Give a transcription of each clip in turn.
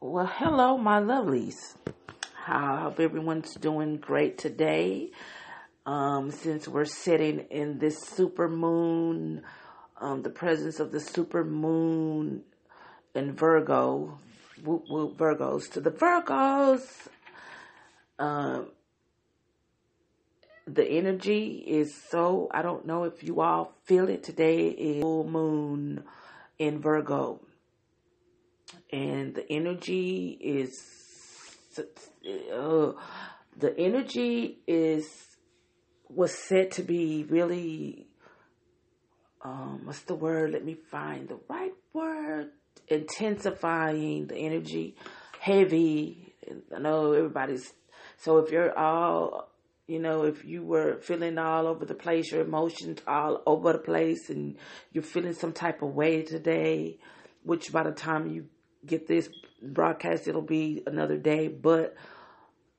Well, hello, my lovelies. I hope everyone's doing great today. Um, since we're sitting in this super moon, um, the presence of the super moon in Virgo, whoop, whoop, Virgos to the Virgos. Um, the energy is so, I don't know if you all feel it today, is full moon in Virgo and the energy is uh, the energy is was said to be really um, what's the word? Let me find the right word. Intensifying the energy heavy i know everybody's so if you're all you know if you were feeling all over the place your emotions all over the place and you're feeling some type of way today which by the time you get this broadcast, it'll be another day, but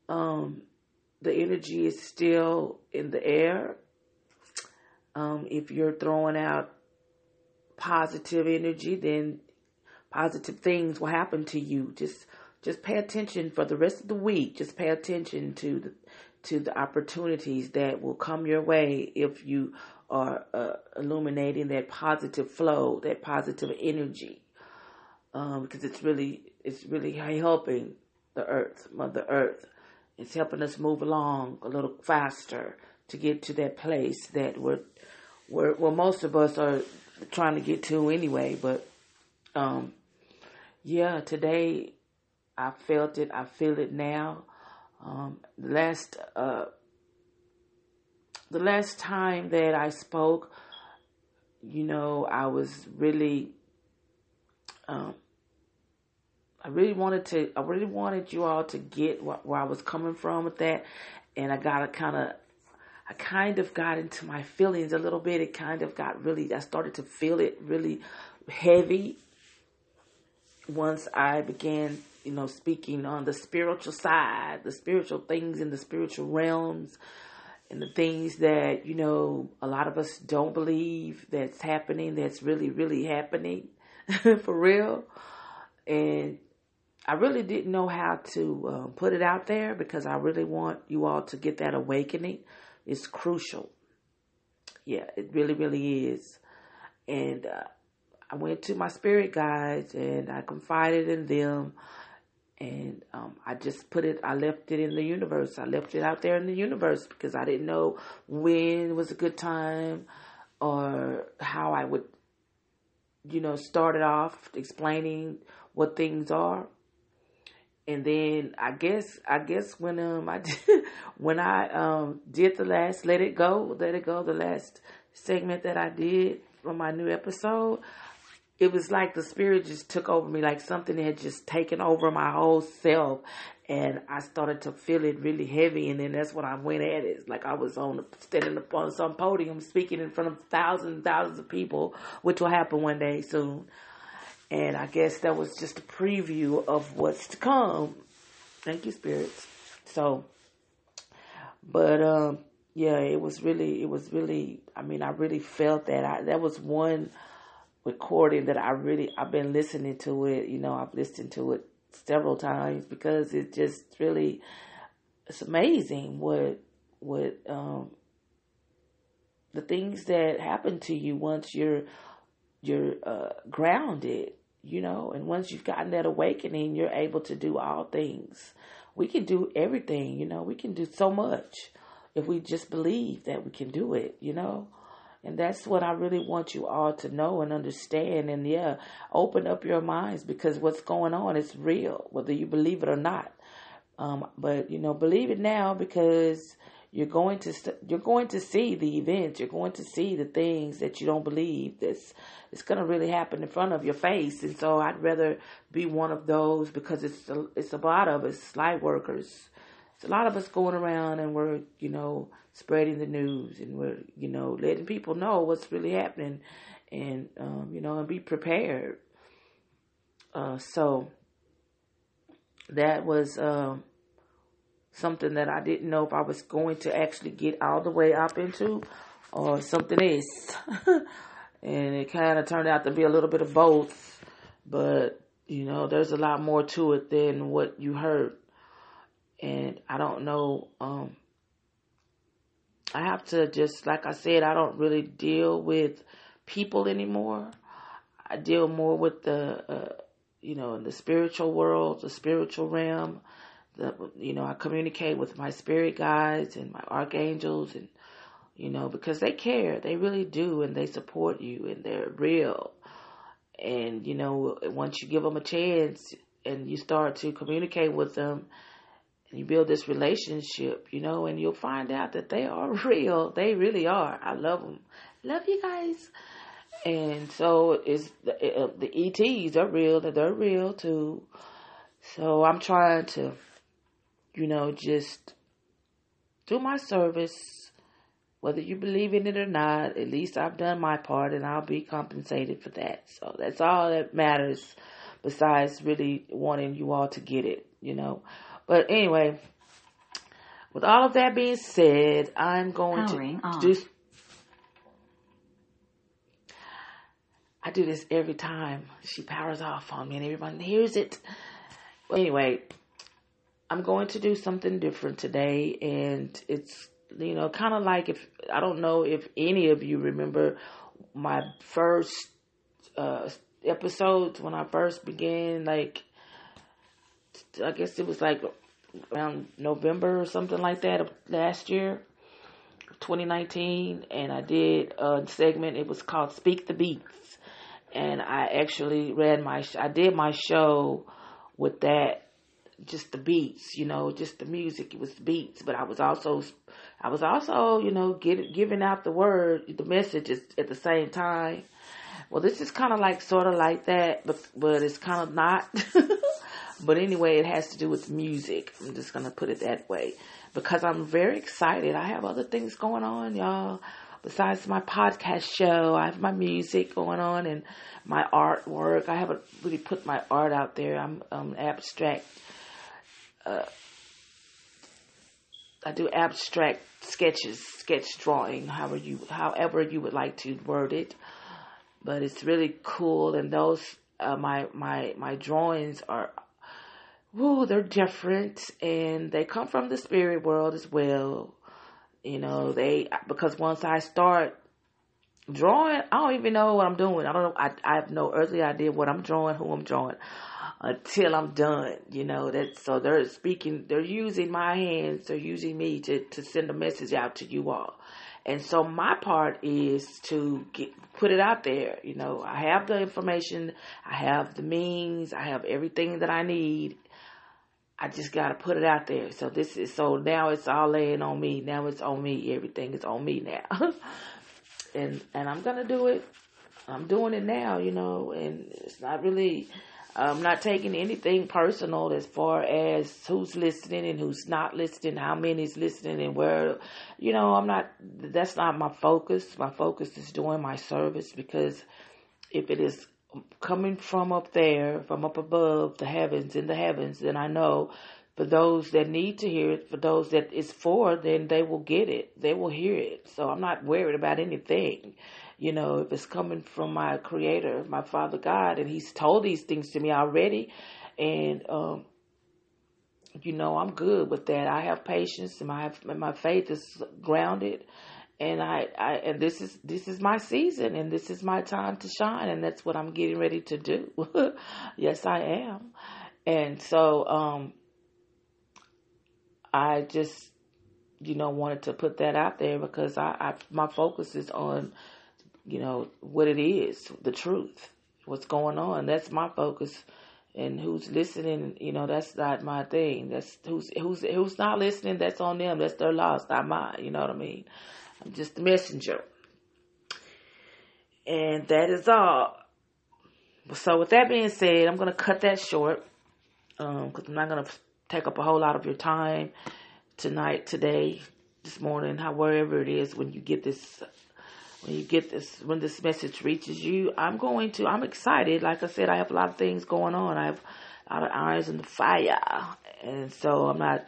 um, the energy is still in the air. Um, if you're throwing out positive energy, then positive things will happen to you. Just just pay attention for the rest of the week. Just pay attention to the to the opportunities that will come your way if you are uh, illuminating that positive flow, that positive energy um, because it's really it's really helping the earth, Mother Earth. It's helping us move along a little faster to get to that place that we're, we're well, most of us are trying to get to anyway. But um, yeah, today I felt it. I feel it now. Um, the last uh, the last time that I spoke, you know, I was really um, I really wanted to, I really wanted you all to get wh- where I was coming from with that. And I got to kind of, I kind of got into my feelings a little bit. It kind of got really, I started to feel it really heavy once I began, you know, speaking on the spiritual side, the spiritual things in the spiritual realms and the things that, you know, a lot of us don't believe that's happening, that's really, really happening for real. And I really didn't know how to uh, put it out there because I really want you all to get that awakening. It's crucial. Yeah, it really, really is. And uh, I went to my spirit guides and I confided in them. And um, I just put it, I left it in the universe. I left it out there in the universe because I didn't know when was a good time or how I would, you know, started off explaining what things are. And then I guess I guess when um I did, when I um did the last let it go let it go the last segment that I did for my new episode it was like the spirit just took over me like something had just taken over my whole self and I started to feel it really heavy and then that's when I went at it like I was on standing up on some podium speaking in front of thousands and thousands of people which will happen one day soon and I guess that was just a preview of what's to come. Thank you, spirits. So, but um, yeah, it was really, it was really. I mean, I really felt that. I that was one recording that I really, I've been listening to it. You know, I've listened to it several times because it just really, it's amazing what what um the things that happen to you once you're you're uh, grounded you know, and once you've gotten that awakening, you're able to do all things. We can do everything, you know, we can do so much if we just believe that we can do it, you know. And that's what I really want you all to know and understand. And yeah, open up your minds because what's going on is real, whether you believe it or not. Um, but you know, believe it now because you're going to you're going to see the events. You're going to see the things that you don't believe. That's it's going to really happen in front of your face. And so I'd rather be one of those because it's a, it's a lot of us light workers. It's a lot of us going around and we're you know spreading the news and we're you know letting people know what's really happening and um, you know and be prepared. Uh, so that was. Um, something that I didn't know if I was going to actually get all the way up into or something else. and it kind of turned out to be a little bit of both. But you know, there's a lot more to it than what you heard. And I don't know, um, I have to just, like I said, I don't really deal with people anymore. I deal more with the, uh, you know, in the spiritual world, the spiritual realm. The, you know, I communicate with my spirit guides and my archangels and, you know, because they care. They really do. And they support you and they're real. And, you know, once you give them a chance and you start to communicate with them and you build this relationship, you know, and you'll find out that they are real. They really are. I love them. Love you guys. And so it's the, uh, the ETs are real. That They're real too. So I'm trying to, you know, just do my service, whether you believe in it or not. At least I've done my part, and I'll be compensated for that. So that's all that matters. Besides really wanting you all to get it, you know. But anyway, with all of that being said, I'm going Powering to on. do I do this every time she powers off on me and everyone hears it. Well, anyway, I'm going to do something different today and it's, you know, kind of like if, I don't know if any of you remember my first, uh, episodes when I first began, like, I guess it was like around November or something like that last year. 2019 and I did a segment it was called Speak the Beats and I actually read my I did my show with that just the beats, you know, just the music. It was beats, but I was also I was also you know get, giving out the word, the messages at the same time. Well, this is kind of like sort of like that, but but it's kind of not. but anyway, it has to do with music. I'm just gonna put it that way because I'm very excited. I have other things going on, y'all besides my podcast show, I have my music going on and my artwork. I haven't really put my art out there. I'm um, abstract. Uh, I do abstract sketches, sketch drawing, however you however you would like to word it. But it's really cool, and those uh, my my my drawings are, woo, they're different, and they come from the spirit world as well. You know, they because once I start drawing, I don't even know what I'm doing. I don't know. I I have no earthly idea what I'm drawing, who I'm drawing, until I'm done. You know that. So they're speaking. They're using my hands. They're using me to to send a message out to you all. And so my part is to get put it out there. You know, I have the information, I have the means, I have everything that I need I just got to put it out there. So this is so now it's all laying on me. Now it's on me. Everything is on me now. and and I'm gonna do it. I'm doing it now, you know, and it's not really. I'm not taking anything personal as far as who's listening and who's not listening, how many's listening, and where. You know, I'm not. That's not my focus. My focus is doing my service because if it is coming from up there, from up above the heavens, in the heavens, then I know for those that need to hear it, for those that it's for, then they will get it. They will hear it. So I'm not worried about anything. You know, if it's coming from my creator, my father God, and he's told these things to me already, and, um, you know, I'm good with that. I have patience and my, my faith is grounded and I, I and this is this is my season and this is my time to shine and that's what I'm getting ready to do. yes, I am. And so um I just you know wanted to put that out there because I, I my focus is on you know what it is, the truth, what's going on. That's my focus. And who's listening, you know, that's not my thing. That's who's who's who's not listening. That's on them. That's their loss, not mine. You know what I mean? I'm just a messenger. And that is all. So with that being said, I'm going to cut that short because um, I'm not going to take up a whole lot of your time tonight, today, this morning, however it is when you get this when you get this when this message reaches you i'm going to i'm excited like i said i have a lot of things going on i have a lot of irons in the fire and so i'm not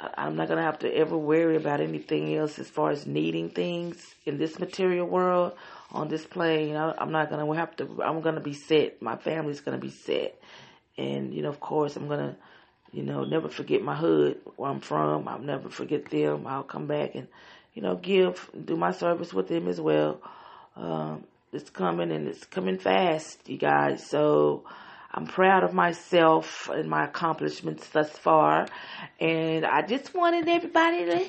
I'm not gonna have to ever worry about anything else as far as needing things in this material world on this plane. I, I'm not gonna have to. I'm gonna be set. My family's gonna be set, and you know, of course, I'm gonna, you know, never forget my hood where I'm from. I'll never forget them. I'll come back and, you know, give do my service with them as well. Um, it's coming and it's coming fast, you guys. So I'm proud of myself and my accomplishments thus far. And I just wanted everybody to,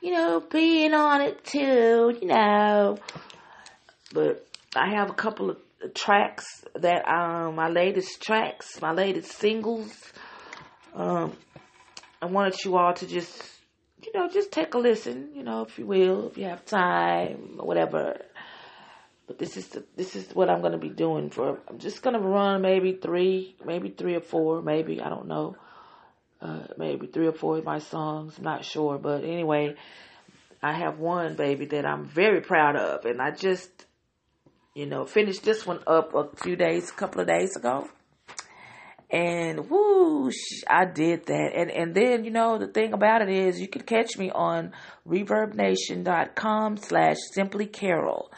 you know, be in on it too, you know. But I have a couple of tracks that, um, my latest tracks, my latest singles. Um, I wanted you all to just, you know, just take a listen, you know, if you will, if you have time, whatever. But this is the, this is what I'm gonna be doing for. I'm just gonna run maybe three, maybe three or four, maybe I don't know, uh, maybe three or four of my songs. Not sure, but anyway, I have one baby that I'm very proud of, and I just, you know, finished this one up a few days, a couple of days ago. And whoosh, I did that. And and then, you know, the thing about it is you can catch me on reverbnation.com slash simply carol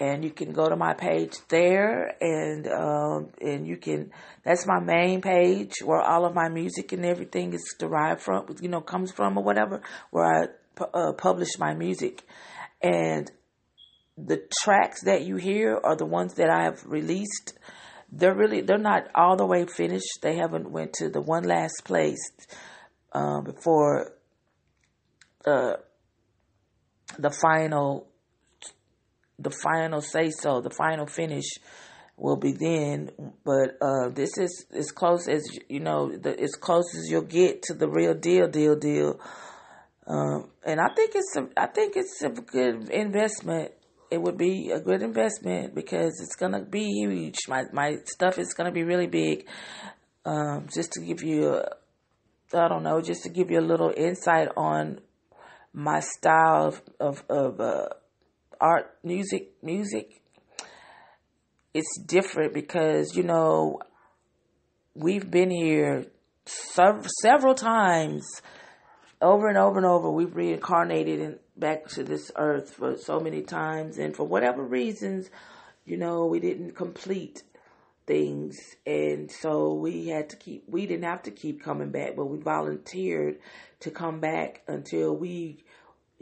and you can go to my page there and um, and you can that's my main page where all of my music and everything is derived from you know comes from or whatever where I uh, publish my music. And the tracks that you hear are the ones that I have released. They're really they're not all the way finished. They haven't went to the one last place uh, before uh, the final the final say so, the final finish will be then. But uh, this is as close as you know, the, as close as you'll get to the real deal, deal, deal. Um, and I think it's a, I think it's a good investment. It would be a good investment because it's gonna be huge. My my stuff is gonna be really big. Um, just to give you, a, I don't know, just to give you a little insight on my style of of, of uh, art, music, music, it's different because, you know, we've been here sev- several times over and over and over. We've reincarnated and back to this earth for so many times. And for whatever reasons, you know, we didn't complete things. And so we had to keep, we didn't have to keep coming back, but we volunteered to come back until we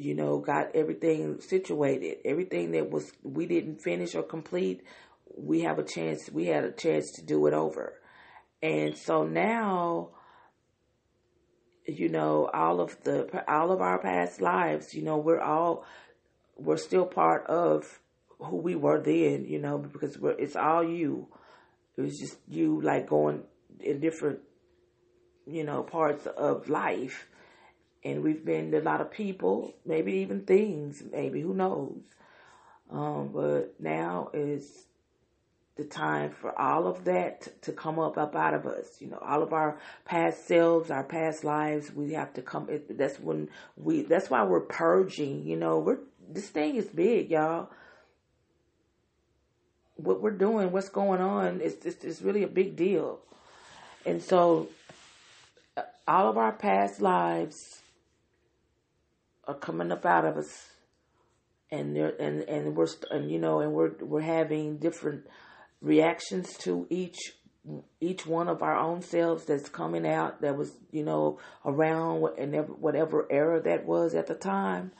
you know, got everything situated. Everything that was we didn't finish or complete, we have a chance. We had a chance to do it over, and so now, you know, all of the all of our past lives, you know, we're all we're still part of who we were then. You know, because it's all you. It was just you, like going in different, you know, parts of life and we've been to a lot of people, maybe even things, maybe who knows. Um, but now is the time for all of that to come up up out of us. You know, all of our past selves, our past lives. We have to come. That's when we. That's why we're purging. You know, we're this thing is big, y'all. What we're doing, what's going on, it's, it's really a big deal. And so, uh, all of our past lives are coming up out of us, and they and and we're and you know and we're we're having different reactions to each each one of our own selves that's coming out that was you know around and whatever era that was at the time.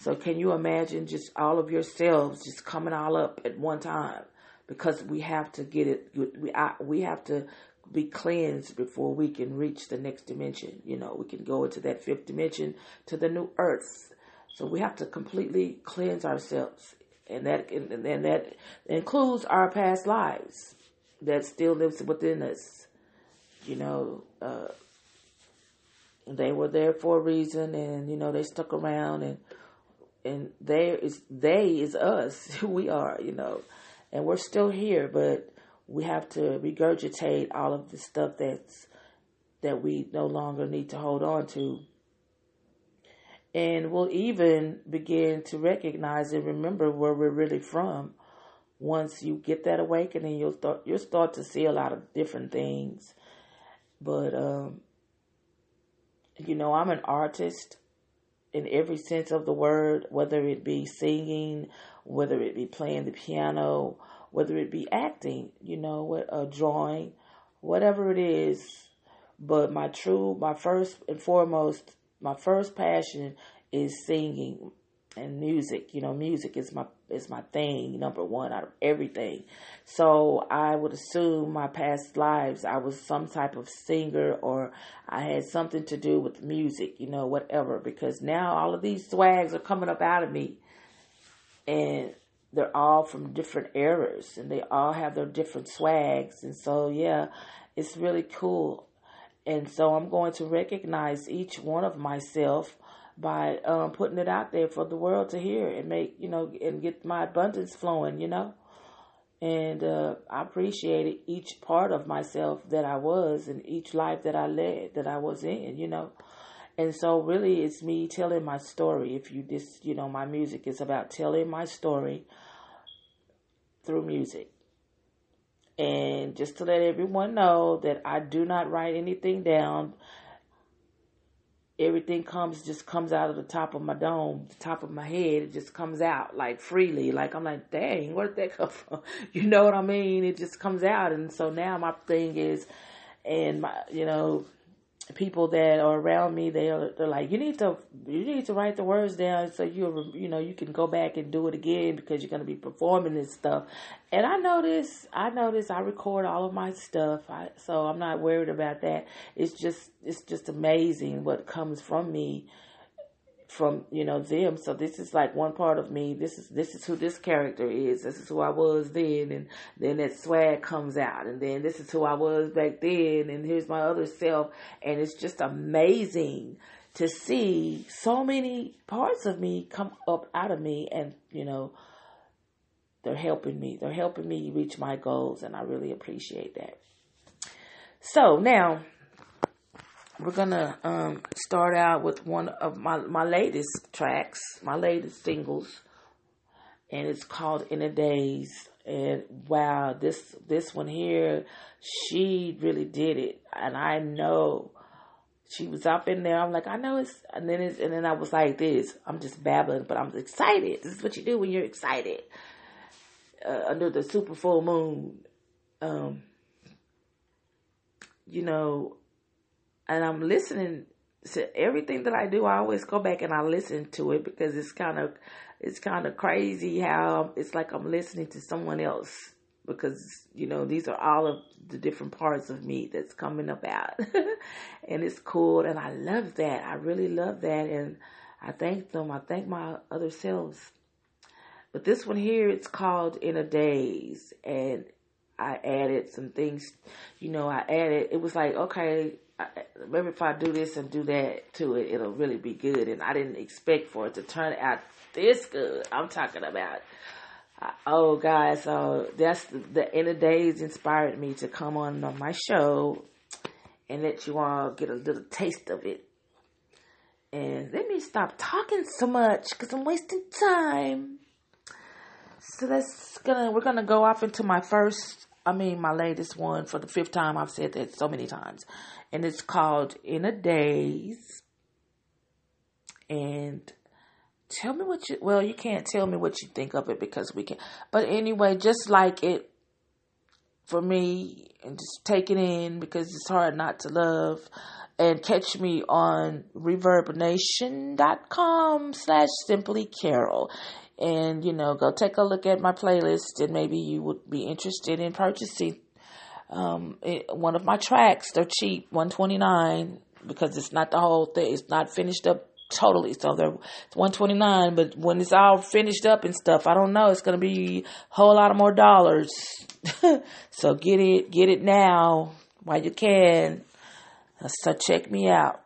So can you imagine just all of yourselves just coming all up at one time? Because we have to get it. We we have to be cleansed before we can reach the next dimension. You know, we can go into that fifth dimension to the new earth. So we have to completely cleanse ourselves, and that and, and that includes our past lives that still lives within us. You know, uh, they were there for a reason, and you know they stuck around, and and there is they is us who we are. You know, and we're still here, but we have to regurgitate all of the stuff that's that we no longer need to hold on to. And we'll even begin to recognize and remember where we're really from. Once you get that awakening, you'll start you'll start to see a lot of different things. But um, you know, I'm an artist in every sense of the word, whether it be singing, whether it be playing the piano, whether it be acting, you know, what uh, drawing, whatever it is. But my true, my first and foremost, my first passion is singing and music. You know, music is my is my thing, number one out of everything. So I would assume my past lives I was some type of singer or I had something to do with music, you know, whatever. Because now all of these swags are coming up out of me and they're all from different eras and they all have their different swags and so yeah, it's really cool. And so I'm going to recognize each one of myself by um, putting it out there for the world to hear and make, you know, and get my abundance flowing, you know. And uh, I appreciated each part of myself that I was and each life that I led, that I was in, you know. And so, really, it's me telling my story. If you just, you know, my music is about telling my story through music. And just to let everyone know that I do not write anything down everything comes just comes out of the top of my dome, the top of my head. It just comes out like freely. Like I'm like, dang, where did that come from? You know what I mean? It just comes out, and so now my thing is, and my, you know, people that are around me, they are they're like, you need to you need to write the words down so you you know you can go back and do it again because you're gonna be performing this stuff. And I know this, I know this. I record all of my stuff, I, so I'm not worried about that. It's just it's just amazing what comes from me from you know them. So this is like one part of me. This is this is who this character is. This is who i was then. And then that swag comes out. And then this is who i was back then. And here's my other self. And it's just amazing to see so many parts of me come up out of me and you know they're helping me. They're helping me reach my goals. And i really appreciate that. So now we're gonna um, start out with one of my my latest tracks, my latest singles, and it's called "In a Daze." And wow, this this one here, she really did it, and I know she was up in there. I'm like, I know it's, and then it's, and then I was like this. I'm just babbling, but I'm excited. This is what you do when you're excited uh, under the super full moon. Um, you know, and I'm listening to everything that I do. I always go back and I listen to it because it's kind of it's kind of crazy how it's like I'm listening to someone else because you know these are all of the different parts of me that's coming about and it's cool and I love that. I really love that and I thank them. I thank my other selves. But this one here it's called In a Daze and I added some things, you know, I added, it was like, okay, maybe if I do this and do that to it, it'll really be good. And I didn't expect for it to turn out this good. I'm talking about. Oh, guys, so that's the, the of days. inspired me to come on my show and let you all get a little taste of it. And let me stop talking so much because I'm wasting time. So that's gonna we're gonna go off into my first I mean my latest one for the fifth time. I've said that so many times and it's called In a Daze. And tell me what you well, you can't tell me what you think of it because we can but anyway, just like it for me and just take it in because it's hard not to love. And catch me on reverbnation.com slash simply carol. And you know go take a look at my playlist and maybe you would be interested in purchasing um, it, one of my tracks. They're cheap, one twenty nine, because it's not the whole thing. It's not finished up totally. So they're one twenty nine. But when it's all finished up and stuff, I don't know. It's gonna be a whole lot of more dollars. so get it, get it now while you can. So check me out.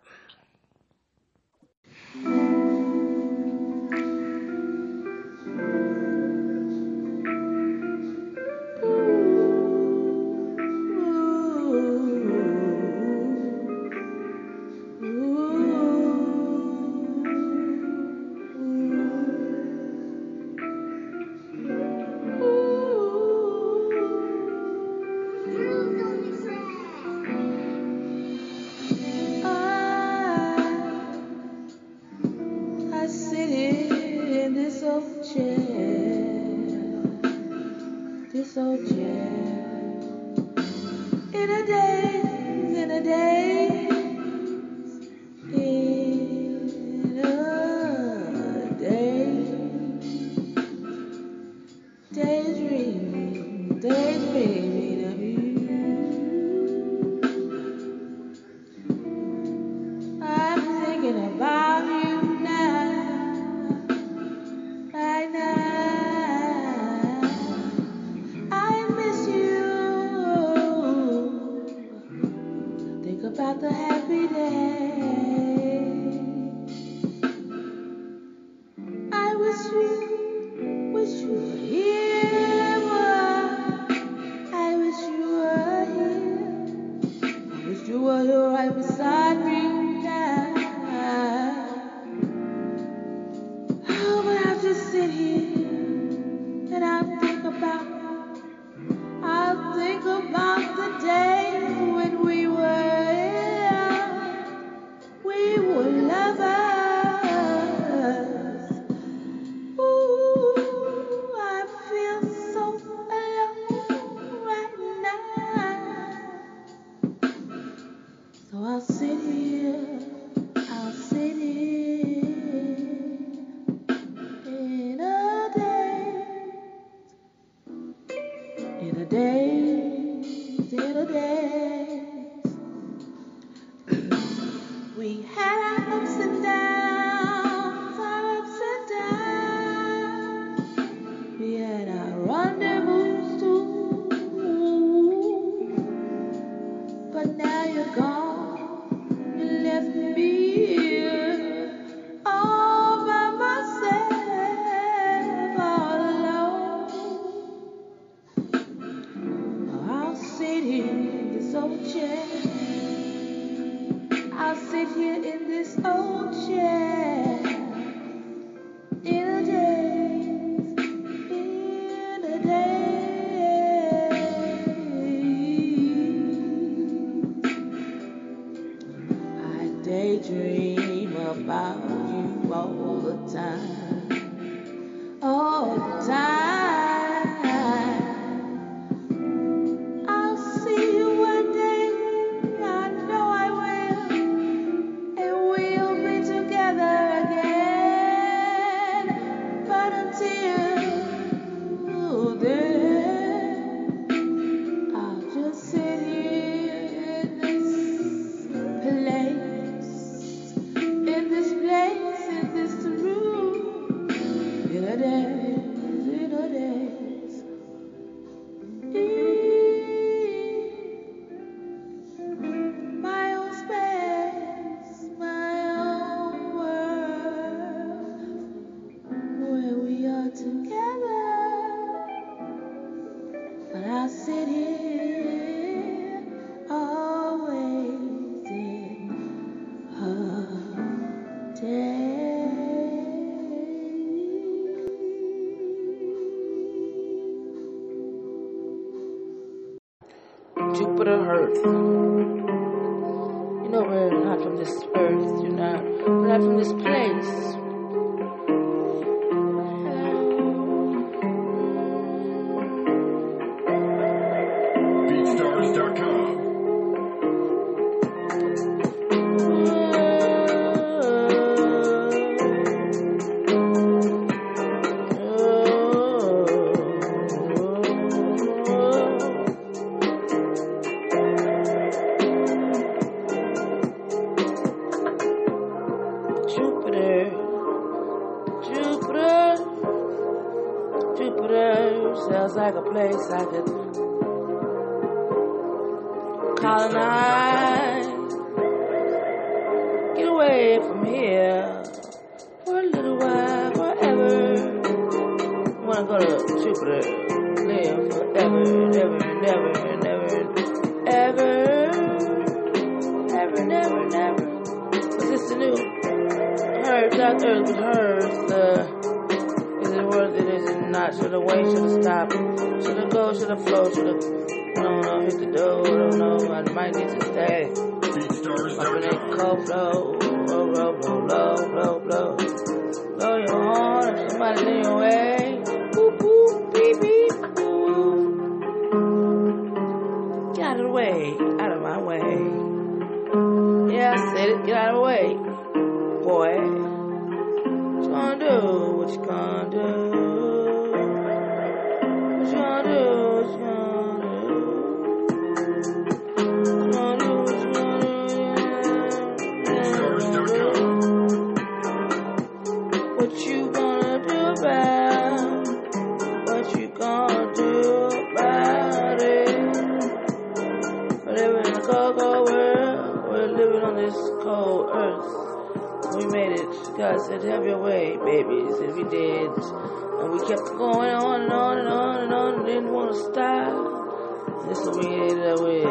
whole earth. We made it. God said, have your way, babies. And we did. And we kept going on and on and on and on and didn't want to stop. This is what we ended up with.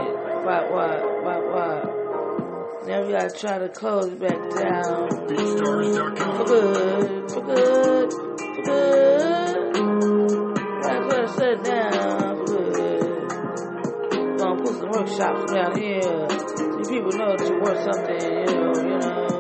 Wop, wop, wop, wop. Now we gotta try to close it back down. For good, for good, for good. Gotta put us shut down for good. Gonna put some workshops down here. These people know that you're worth something, you know, you know.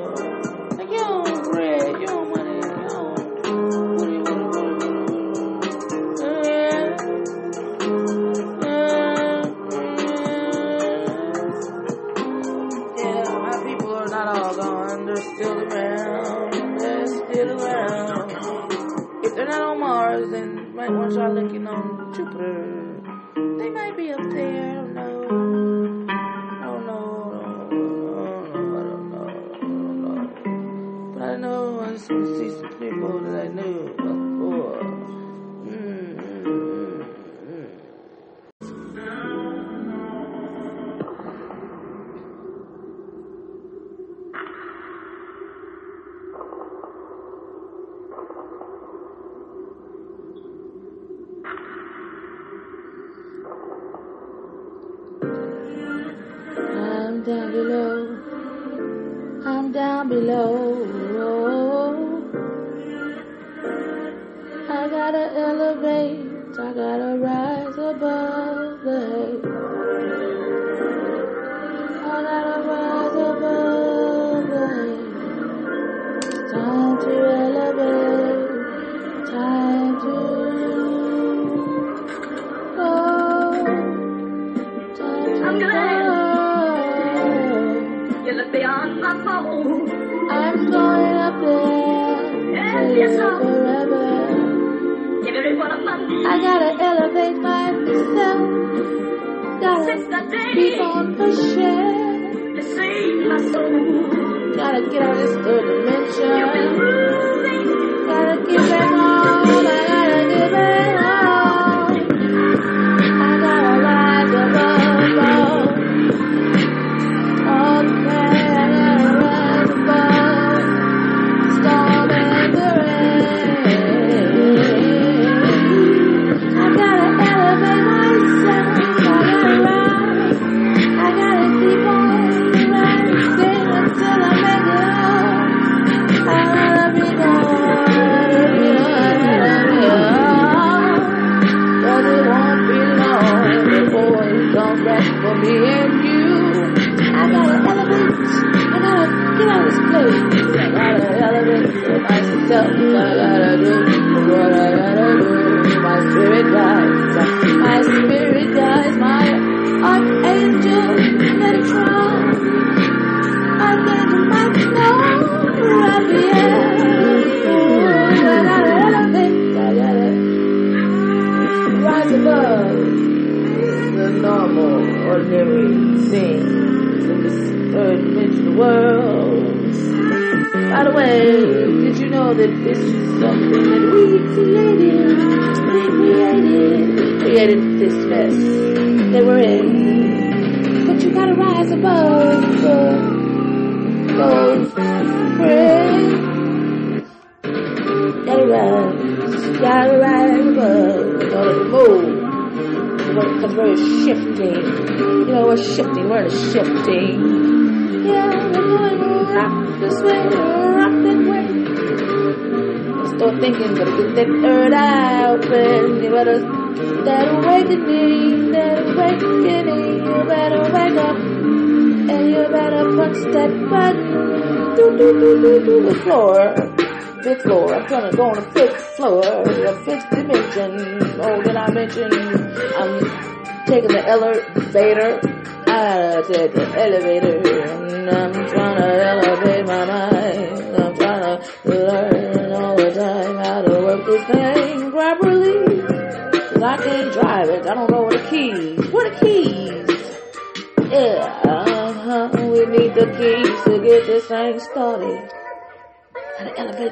fifth floor. I'm gonna go on the fifth floor, the fifth dimension. Oh, did I mention I'm taking the elevator? I of the elevator.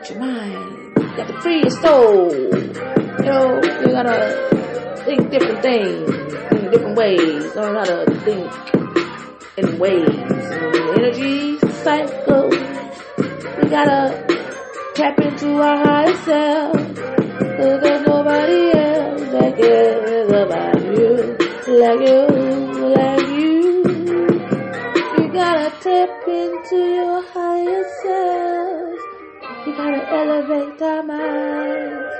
got your mind, you got to free your soul. You know, you gotta think different things in different ways. Learn how to think in waves, in energy cycle. We gotta tap into our higher self. Cause there's nobody else that cares about you like you, like you. You gotta tap into your elevate our minds.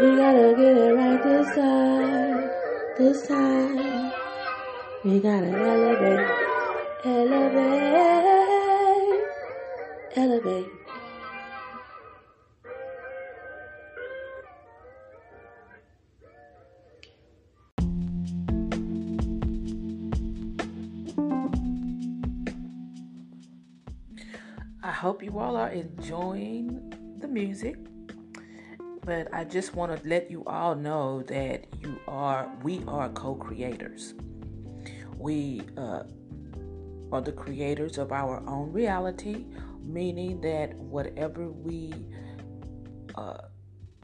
We gotta get it right this time. This time. We gotta elevate, elevate, elevate. I hope you all are enjoying the music. But I just want to let you all know that you are, we are co-creators. We uh, are the creators of our own reality, meaning that whatever we uh,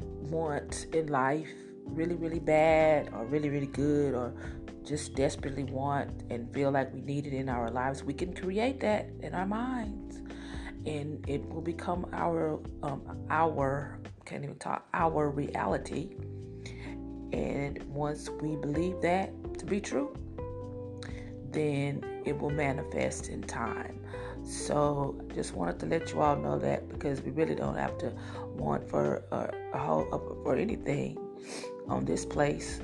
want in life, really, really bad, or really, really good, or just desperately want and feel like we need it in our lives, we can create that in our minds, and it will become our um, our can't even talk our reality. And once we believe that to be true, then it will manifest in time. So just wanted to let you all know that because we really don't have to want for a, a whole for anything on this place,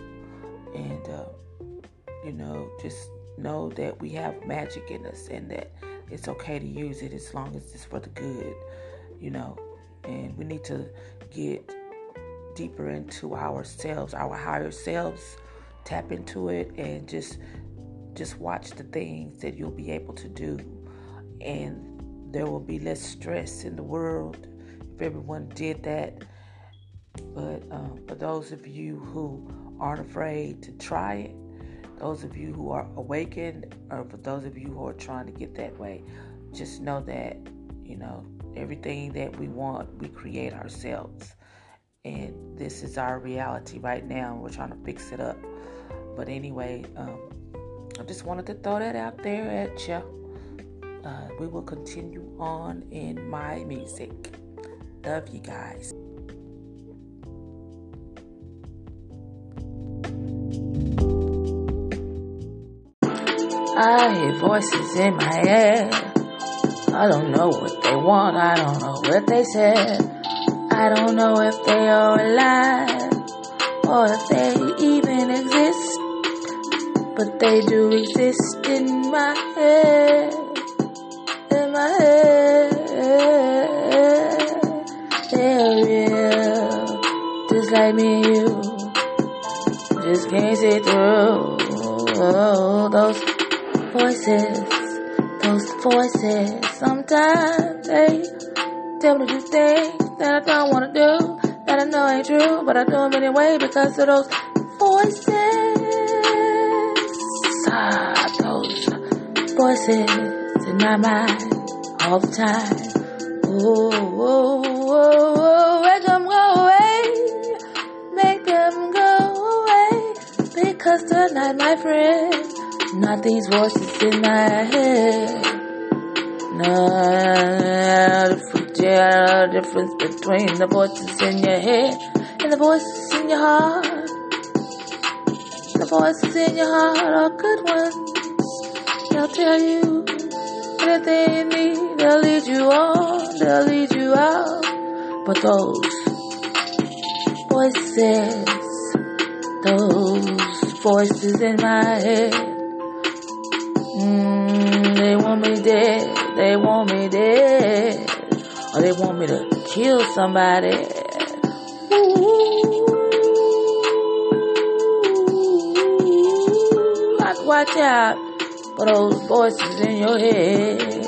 and uh, you know just know that we have magic in us and that it's okay to use it as long as it's for the good, you know. And we need to get deeper into ourselves, our higher selves, tap into it and just just watch the things that you'll be able to do and there will be less stress in the world if everyone did that but um, for those of you who aren't afraid to try it those of you who are awakened or for those of you who are trying to get that way just know that you know everything that we want we create ourselves. And this is our reality right now we're trying to fix it up. But anyway um, i just wanted to throw that out there at you uh, we will continue on in my music. Love you guys I hear voices in my head. I don't know what they want. I don't know what they said. I don't know if they are alive or if they even exist. But they do exist in my head. In my head. They're real. Just like me and you. Just can't see through those voices, those voices. Sometimes they tell me to do things that I don't want to do, that I know ain't true, but I do them anyway because of those voices. Ah, those voices in my mind all the time. Oh, oh, oh, oh, make them go away, make them go away, because they're my friend. Not these voices in my head. No, the difference between the voices in your head and the voices in your heart. The voices in your heart are good ones. They'll tell you anything you need. They'll lead you on. They'll lead you out. But those voices, those voices in my head. Me dead. They want me dead. Or they want me to kill somebody. Ooh, watch out for those voices in your head.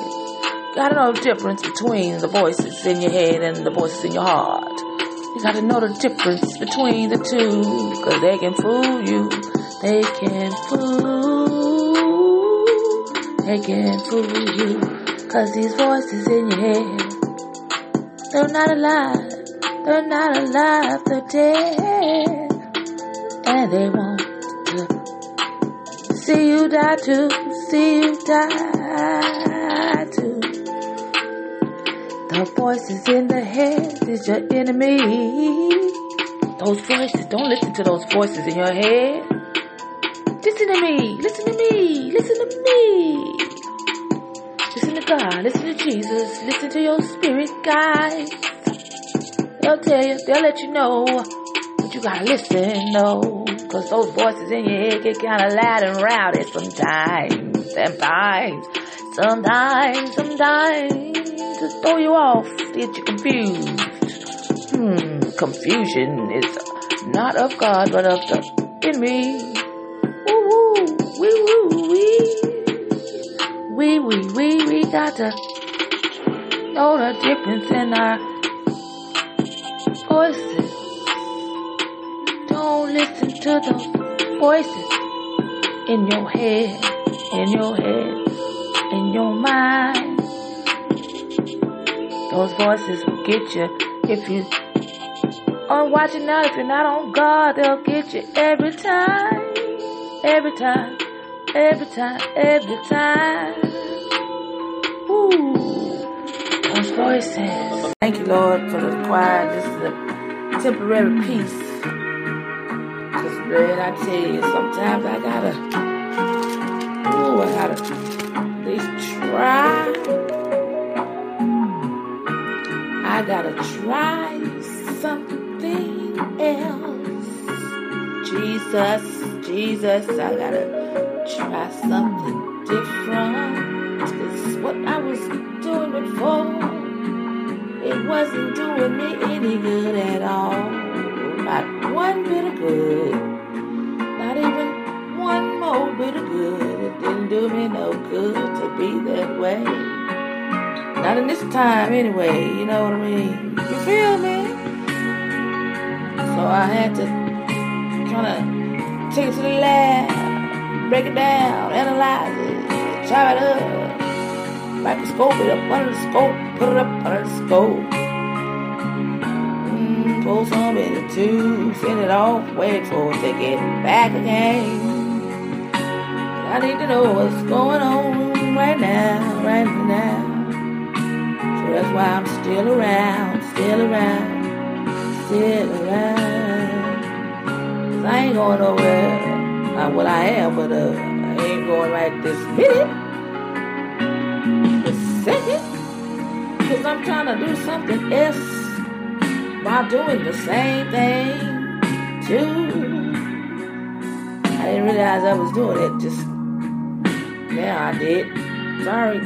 Gotta know the difference between the voices in your head and the voices in your heart. You gotta know the difference between the two. Cause they can fool you. They can fool. They can't fool you. Cause these voices in your head, they're not alive. They're not alive. They're dead. And they want to see you die too. See you die too. The voices in the head is your enemy. Those voices, don't listen to those voices in your head. Listen to me, listen to me, listen to me. Listen to God, listen to Jesus, listen to your spirit, guys. They'll tell you, they'll let you know, but you gotta listen, no. Cause those voices in your head get kinda loud and rowdy sometimes, sometimes, sometimes, sometimes. To throw you off, get you confused. Hmm, confusion is not of God, but of the enemy. Woo woo, wee woo, wee. We, we, got to know the difference in our voices. Don't listen to the voices in your head, in your head, in your mind. Those voices will get you if you aren't watching out. If you're not on guard, they'll get you every time, every time, every time, every time. Ooh, those voices. Thank you, Lord, for the quiet. This is a temporary peace. Cause, man, I tell you, sometimes I gotta, ooh, I gotta at least try. I gotta try something else. Jesus, Jesus, I gotta try something different. Cause what I was doing before, it wasn't doing me any good at all. Not one bit of good. Not even one more bit of good. It didn't do me no good to be that way. Not in this time anyway, you know what I mean? You feel me? So I had to kind of take it to the lab, break it down, analyze it, chop it up, microscope it up under the scope, put it up under the scope. Mm, pull some in the tube, send it off, wait for it to get back again. I need to know what's going on right now, right now. So that's why I'm still around, still around, still around. I ain't going nowhere. Not what I am, but uh, I ain't going right this minute. This second. Because I'm trying to do something else while doing the same thing too. I didn't realize I was doing it. Just now I did. Sorry.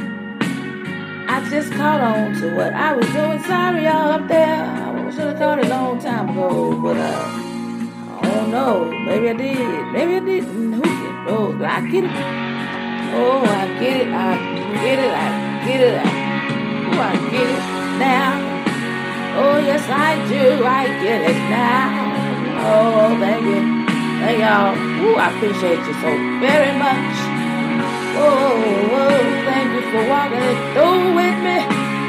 I just caught on to what I was doing. Sorry, y'all up there. I should have caught it a long time ago, but uh, don't know. Maybe I did. Maybe I didn't. Who can know? But I get it. Oh, I get it. I get it. I get it. I, oh, I get it now. Oh, yes, I do. I get it now. Oh, thank you. Thank y'all. Ooh, I appreciate you so very much. Whoa, whoa, thank you for walking it through with me.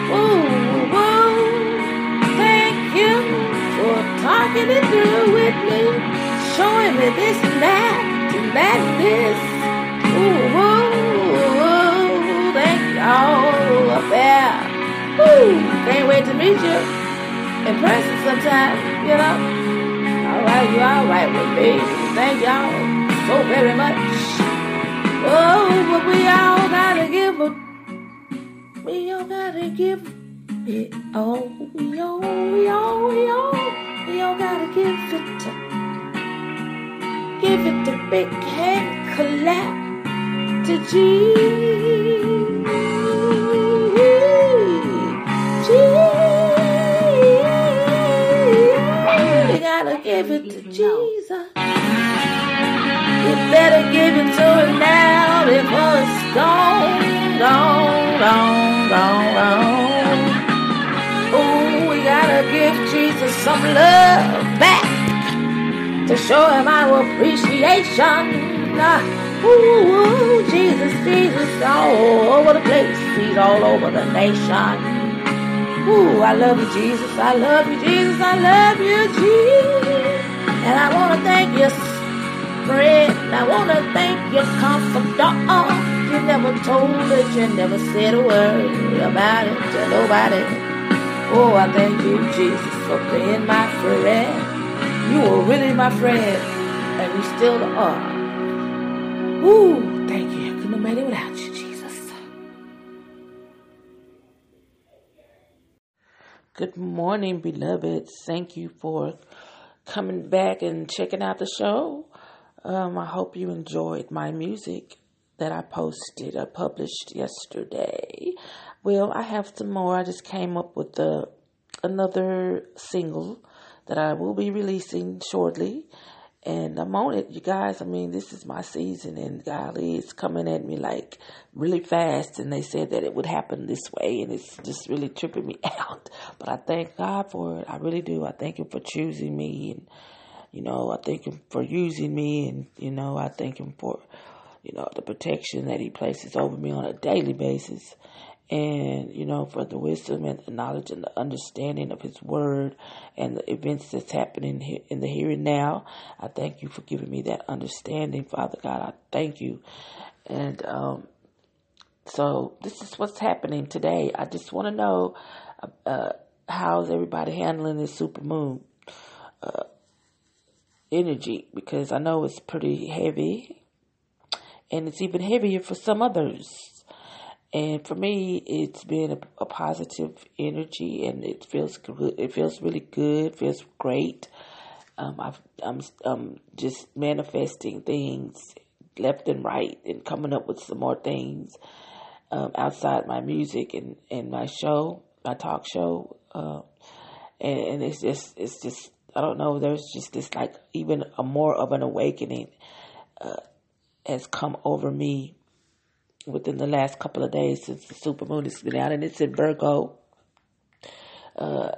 Whoa, oh, whoa, thank you for talking it through with me. Showing me this and that and that this. Ooh, whoa, whoa, thank y'all up there. Woo, can't wait to meet you in person sometime, you know. All right, you all right with me. Thank y'all so very much. Oh, but we all gotta give a, we all gotta give it all. We all, we all, we all, we all gotta give it to, give it the big hand clap to Jesus. We gotta give it to Jesus. You better give it to him now before it's gone, gone, gone, gone, gone. Oh, we gotta give Jesus some love to show him our appreciation. Ooh, Jesus, Jesus, all over the place. He's all over the nation. Ooh, I love you, Jesus. I love you, Jesus. I love you, Jesus. And I want to thank you, friend. I want to thank you, confidant. You never told it. You never said a word about it to nobody. Oh, I thank you, Jesus, for being my friend. You were really my friend, and you still are. Ooh, thank you. I couldn't have made it without you, Jesus. Good morning, beloved. Thank you for coming back and checking out the show. Um, I hope you enjoyed my music that I posted, I published yesterday. Well, I have some more. I just came up with a, another single that I will be releasing shortly. And I'm on it, you guys. I mean, this is my season, and golly, it's coming at me like really fast. And they said that it would happen this way, and it's just really tripping me out. But I thank God for it. I really do. I thank Him for choosing me, and you know, I thank Him for using me, and you know, I thank Him for you know the protection that He places over me on a daily basis and you know for the wisdom and the knowledge and the understanding of his word and the events that's happening in the here and now i thank you for giving me that understanding father god. I thank you. And um, so this is what's happening today. I just want to know uh, how's everybody handling this super moon uh, energy? Because i know it's pretty heavy and it's even heavier for some others and for me, it's been a, a, positive energy, and it feels good. It feels really good. Feels great. Um, i am I'm just manifesting things left and right, and coming up with some more things um, outside my music and, and my show, my talk show. Uh, and, and it's just it's just I don't know. There's just this like even a more of an awakening uh, has come over me within the last couple of days since the super moon has been out, and it's in Virgo. Uh,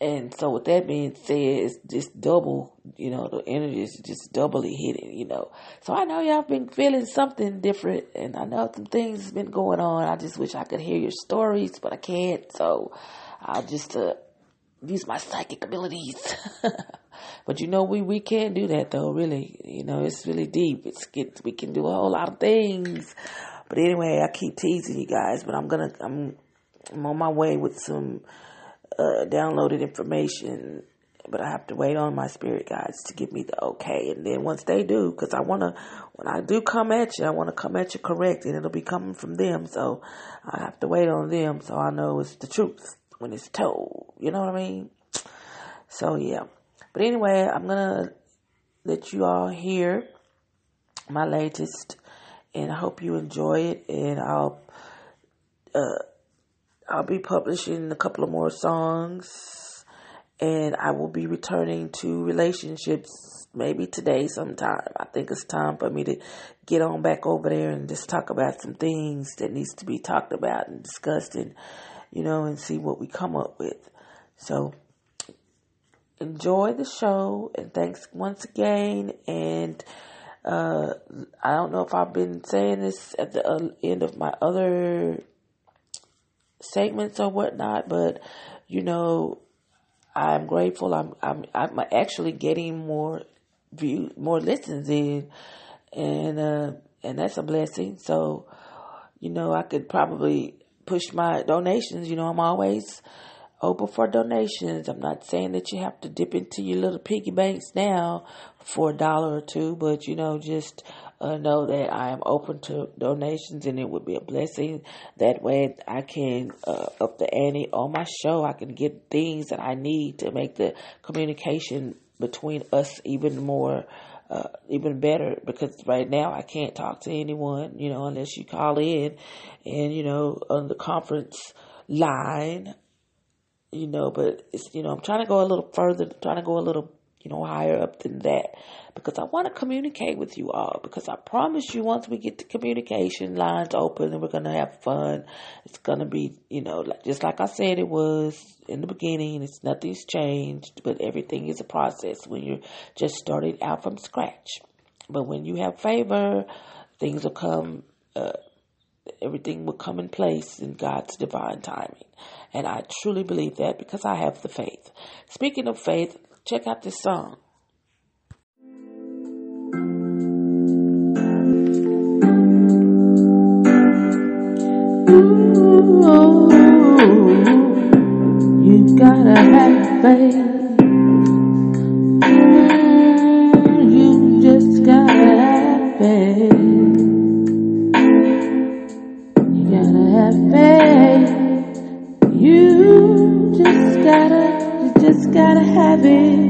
and so with that being said, it's just double, you know, the energy is just doubly hitting, you know. So I know y'all been feeling something different, and I know some things has been going on. I just wish I could hear your stories, but I can't. So I'll just uh, use my psychic abilities. but you know, we we can't do that though. Really, you know, it's really deep. It's we can do a whole lot of things. But anyway, I keep teasing you guys, but I'm gonna I'm I'm on my way with some uh, downloaded information, but I have to wait on my spirit guides to give me the okay. And then once they do, because I wanna when I do come at you, I wanna come at you correct, and it'll be coming from them. So I have to wait on them, so I know it's the truth when it's told. You know what I mean? So yeah. But anyway, I'm gonna let you all hear my latest and I hope you enjoy it. And I'll uh, I'll be publishing a couple of more songs, and I will be returning to relationships maybe today sometime. I think it's time for me to get on back over there and just talk about some things that needs to be talked about and discussed, and you know, and see what we come up with. So enjoy the show, and thanks once again, and. Uh, I don't know if I've been saying this at the uh, end of my other segments or whatnot, but you know, I'm grateful. I'm I'm I'm actually getting more views, more listens in, and uh, and that's a blessing. So, you know, I could probably push my donations. You know, I'm always open for donations. I'm not saying that you have to dip into your little piggy banks now for a dollar or two, but you know, just uh, know that I am open to donations and it would be a blessing. That way I can uh, up the ante on my show. I can get things that I need to make the communication between us even more. Uh, even better because right now I can't talk to anyone, you know, unless you call in and, you know, on the conference line you know, but it's, you know, I'm trying to go a little further, trying to go a little, you know, higher up than that because I want to communicate with you all because I promise you once we get the communication lines open and we're going to have fun, it's going to be, you know, like, just like I said it was in the beginning, it's nothing's changed, but everything is a process when you're just starting out from scratch. But when you have favor, things will come, uh, everything will come in place in God's divine timing. And I truly believe that because I have the faith. Speaking of faith, check out this song. Ooh, you gotta have faith. having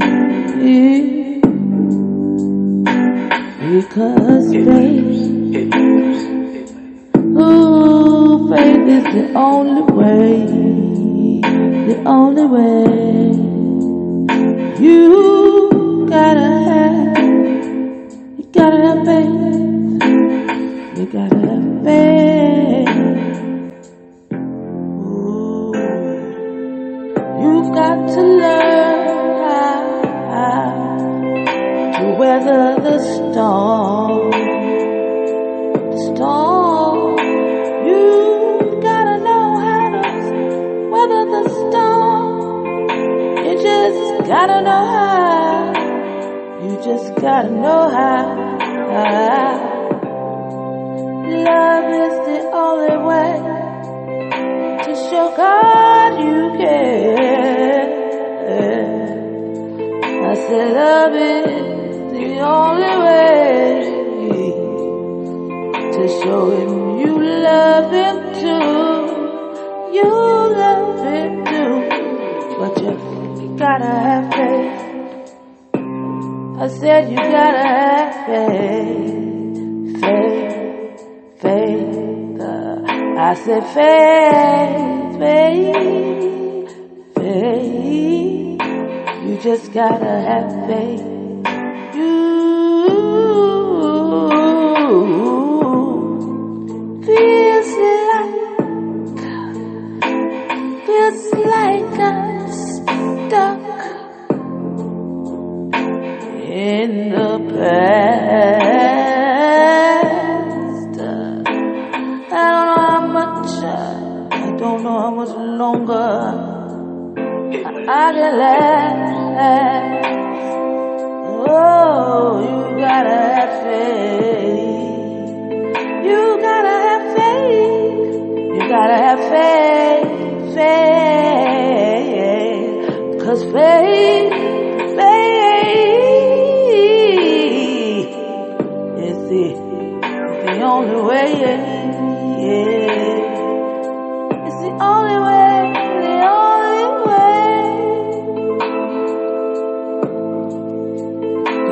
because faith. Ooh, faith is the only way, the only way. You gotta have, you gotta have faith, you gotta have faith.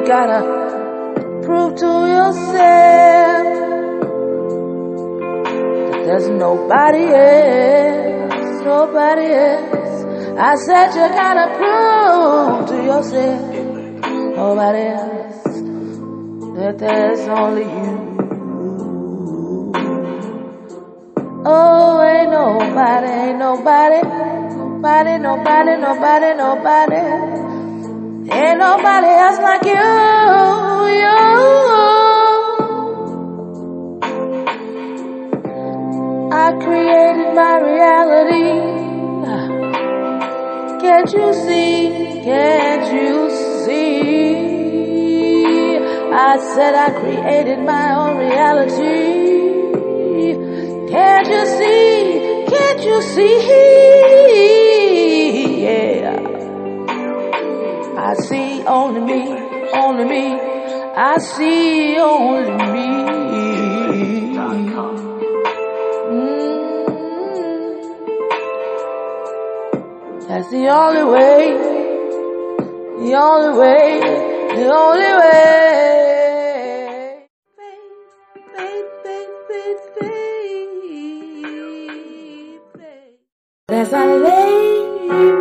gotta prove to yourself that there's nobody else, nobody else. I said you gotta prove to yourself, nobody else, that there's only you. Oh, ain't nobody, ain't nobody, nobody, nobody, nobody, nobody. Ain't nobody else like you, you. I created my reality. Can't you see? Can't you see? I said I created my own reality. Can't you see? Can't you see? only me, only me. I see only me. Mm. That's the only way, the only way, the only way. As I lay.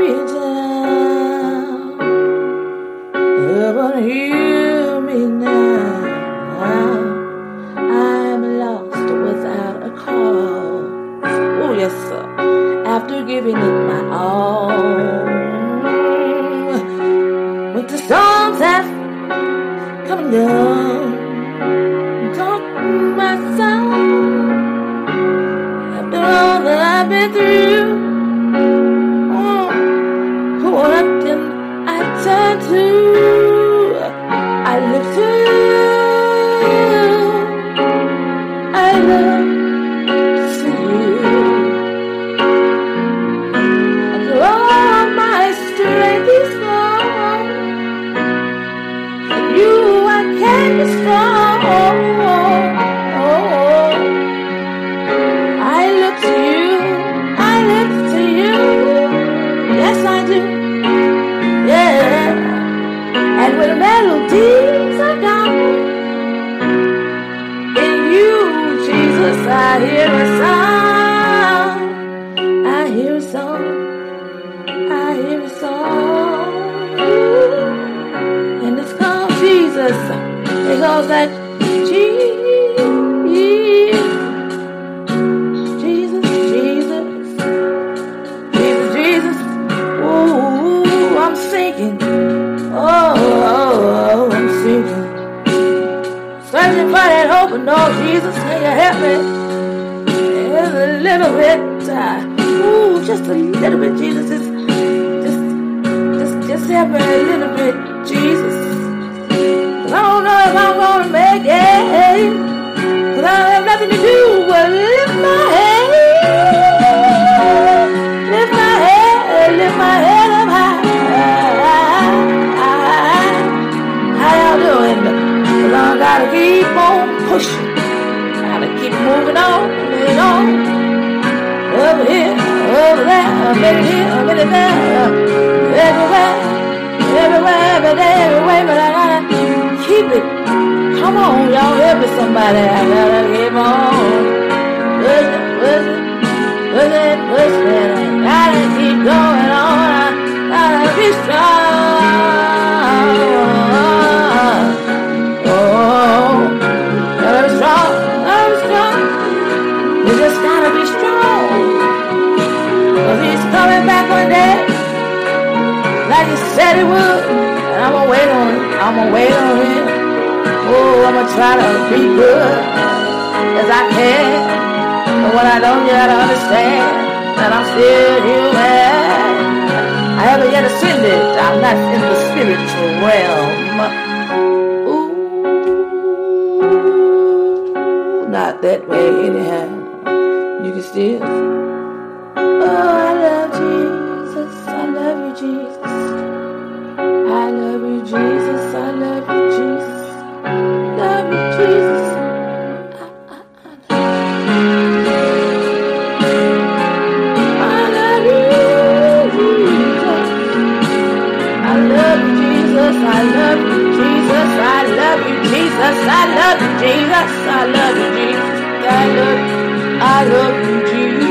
I love you, Jesus.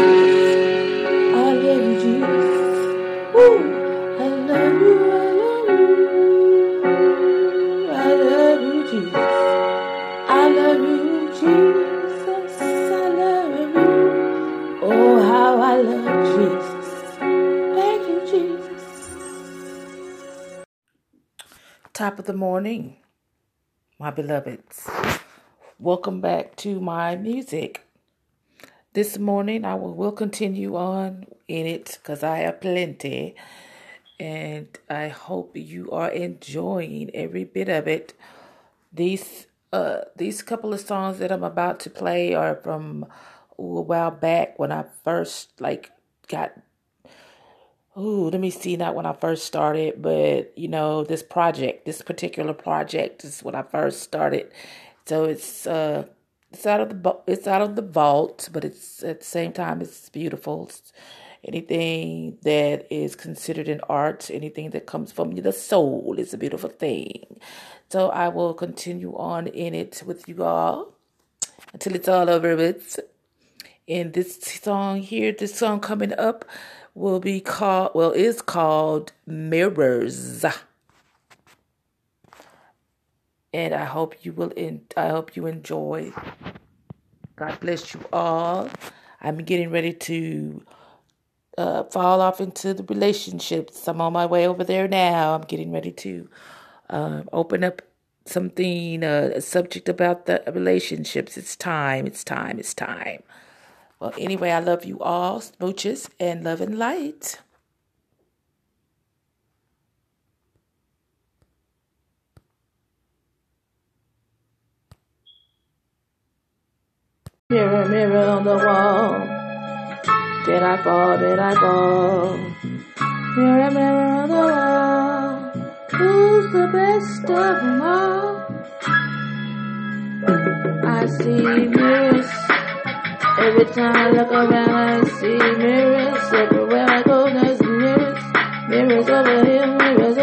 I love you, Jesus. Woo. I love you. I love you. I love you, Jesus. I love you, Jesus. I love you. Oh, how I love Jesus. Thank you, Jesus. Top of the morning, my beloveds. Welcome back to my music. This morning, I will, will continue on in it because I have plenty. And I hope you are enjoying every bit of it. These uh these couple of songs that I'm about to play are from a while back when I first like got Ooh, let me see, not when I first started, but you know, this project, this particular project is when I first started. So it's uh it's out of the it's out of the vault, but it's at the same time it's beautiful. It's anything that is considered an art, anything that comes from the soul is a beautiful thing. So I will continue on in it with you all until it's all over with. And this song here, this song coming up will be called, well, is called Mirrors. And I hope you will, in, I hope you enjoy. God bless you all. I'm getting ready to uh, fall off into the relationships. I'm on my way over there now. I'm getting ready to uh, open up something, uh, a subject about the relationships. It's time, it's time, it's time. Well, anyway, I love you all. Smooches and love and light. Mirror, mirror on the wall. Did I fall? Did I fall? Mirror, mirror on the wall. Who's the best of them all? I see mirrors. Every time I look around, I see mirrors. Everywhere I go, there's mirrors. Mirrors over here, mirrors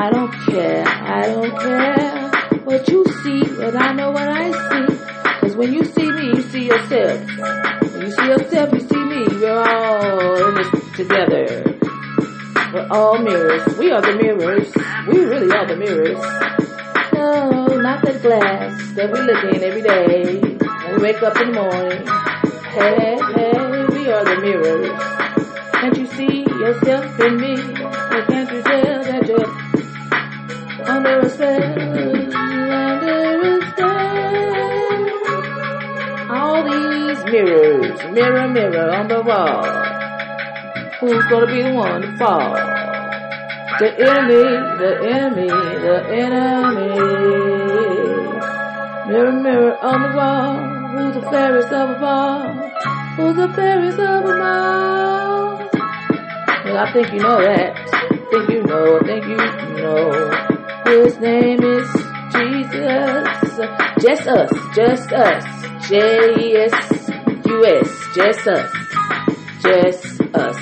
I don't care, I don't care what you see, but I know what I see. Cause when you see me, you see yourself. When you see yourself, you see me. We're all in this together. We're all mirrors. We are the mirrors. We really are the mirrors. No, not the glass that we look in every day when we wake up in the morning. Hey, hey, we are the mirrors. Can't you see yourself in me? Or can't you tell that you're under a spell? Under a spell. All these mirrors, mirror, mirror on the wall. Who's gonna be the one to fall? The enemy, the enemy, the enemy. Mirror, mirror on the wall. Who's the fairest of them all? Who's the fairest of them all? Well, I think you know that. Think you know, think you know. His name is Jesus. Just us, just us. J-E-S-U-S. Just us. Just us.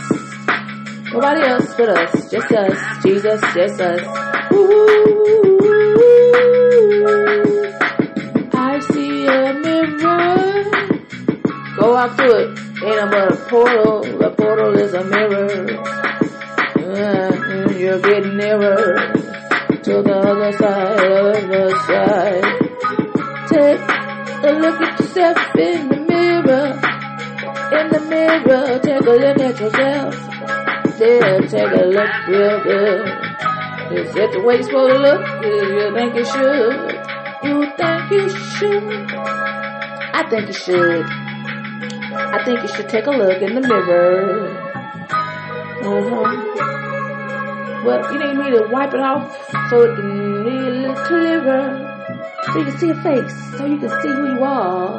Nobody else but us. Just us. Jesus, just us. Ooh, I see a mirror. Go out to it. Ain't but a portal. The portal is a mirror. Uh, you're getting nearer to the other side, other side. Take a look at yourself in the mirror. In the mirror, take a look at yourself. Yeah, take a look real good. Is that the way you're to look? You think you should. You think you should? I think you should. I think you should take a look in the mirror. Uh-huh. Well, you need me to wipe it off so it can be a little clearer. So you can see your face. So you can see who you are.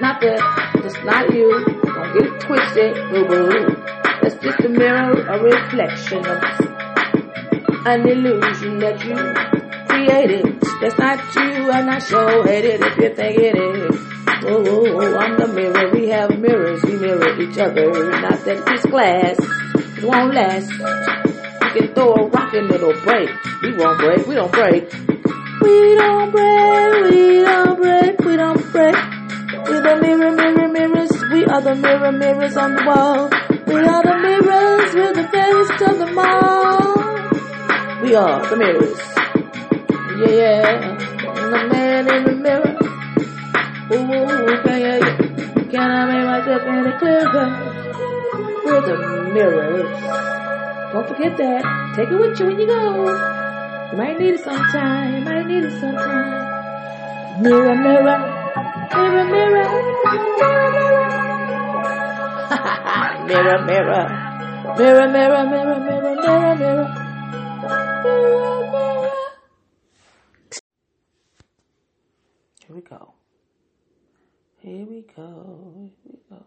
Not that, just not you. Don't get it twisted, boo boo. That's just a mirror, a reflection of an illusion that you created. That's not you, I'm not sure hated if you think it is. Oh, oh, oh, I'm the mirror, we have mirrors, we mirror each other. Not that it's glass, it won't last. Can throw a rock and it'll break. We won't break, we don't break. We don't break, we don't break, we don't break. We're the mirror, mirror, mirrors. We are the mirror, mirrors on the wall. We are the mirrors, we're the fairest of them all. We are the mirrors. Yeah, yeah. And the man in the mirror. Ooh, can, you, can I make myself any clearer? We're the mirrors. Don't forget that. Take it with you when you go. You might need it sometime. You might need it sometime. Mirror, mirror. Mirror, mirror. Mirror, mirror. mirror, mirror. Mirror, mirror, mirror, mirror, mirror. Here we go. Here we go. Here we go.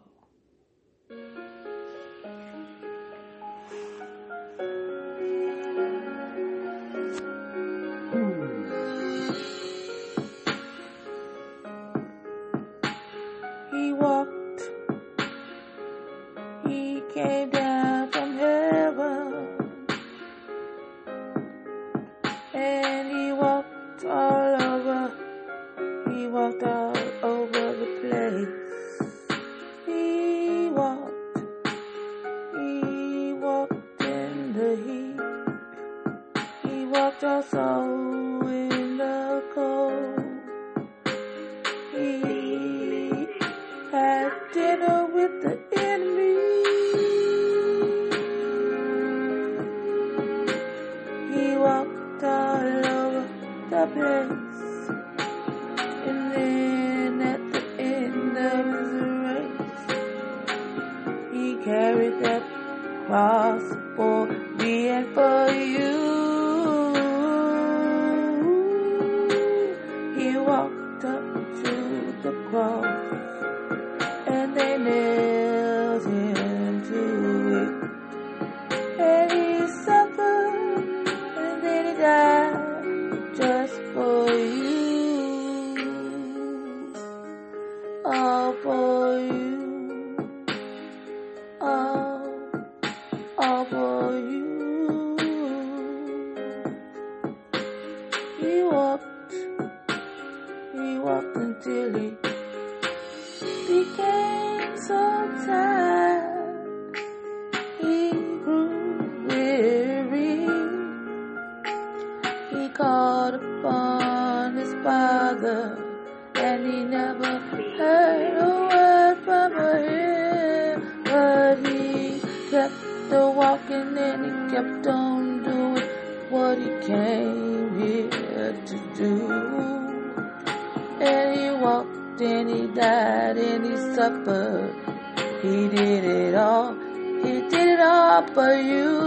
All for you.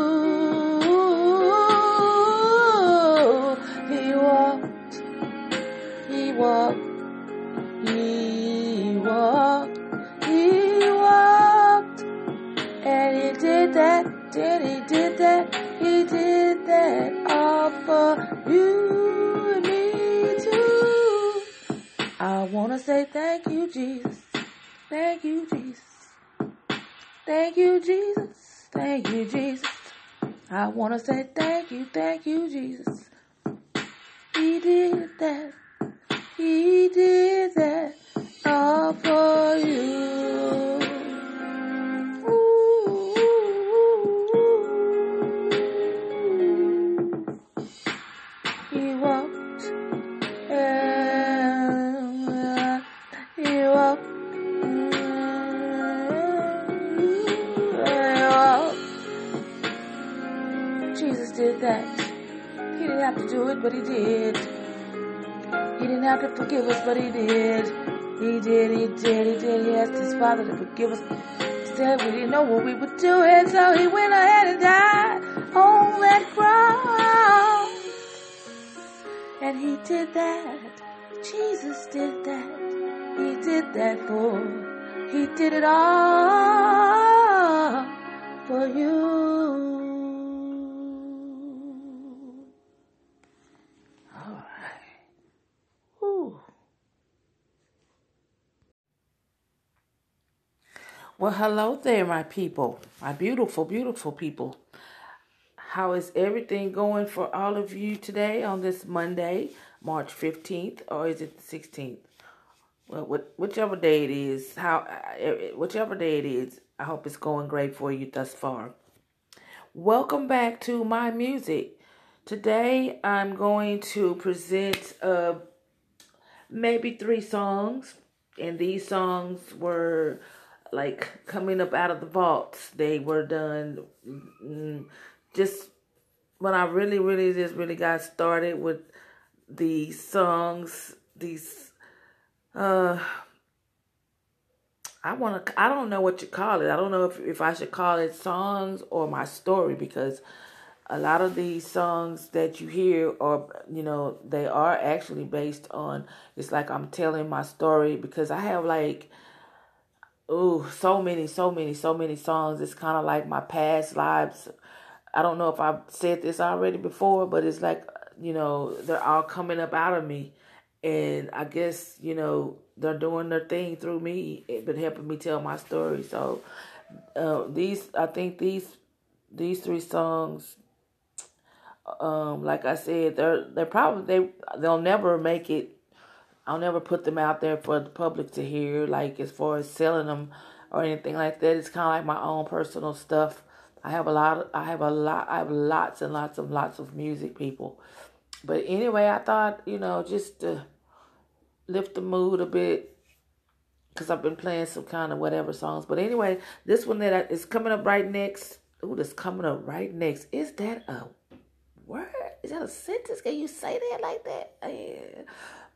He walked. He walked. He walked. He walked. And he did that. Did he did that? He did that all for you and me too. I wanna say thank you, Jesus. Thank you, Jesus. Thank you, Jesus. Thank you, Jesus. I want to say thank you, thank you, Jesus. He did that. He did that all for you. It, but he did. He didn't have to forgive us, but he did. He did, he did, he did. He asked his father to forgive us. Instead, we didn't know what we were doing, so he went ahead and died on that cross. And he did that. Jesus did that. He did that for. He did it all for you. Well, hello there, my people, my beautiful, beautiful people. How is everything going for all of you today on this Monday, March 15th, or is it the 16th? Well, whichever day it is, how, uh, whichever day it is, I hope it's going great for you thus far. Welcome back to my music. Today I'm going to present uh, maybe three songs, and these songs were like coming up out of the vaults. They were done mm, just when I really, really just really got started with these songs, these uh I want to I don't know what you call it. I don't know if if I should call it songs or my story because a lot of these songs that you hear are you know they are actually based on it's like I'm telling my story because I have like oh so many so many so many songs it's kind of like my past lives I don't know if I've said this already before but it's like you know they're all coming up out of me and I guess you know they're doing their thing through me, but helping me tell my story. So uh, these, I think these these three songs, um, like I said, they're they're probably they they'll never make it. I'll never put them out there for the public to hear, like as far as selling them or anything like that. It's kind of like my own personal stuff. I have a lot. Of, I have a lot. I have lots and lots and lots of music people. But anyway, I thought you know just to lift the mood a bit because I've been playing some kind of whatever songs. But anyway, this one that is coming up right next. Ooh, that's coming up right next. Is that a word? Is that a sentence? Can you say that like that? Yeah.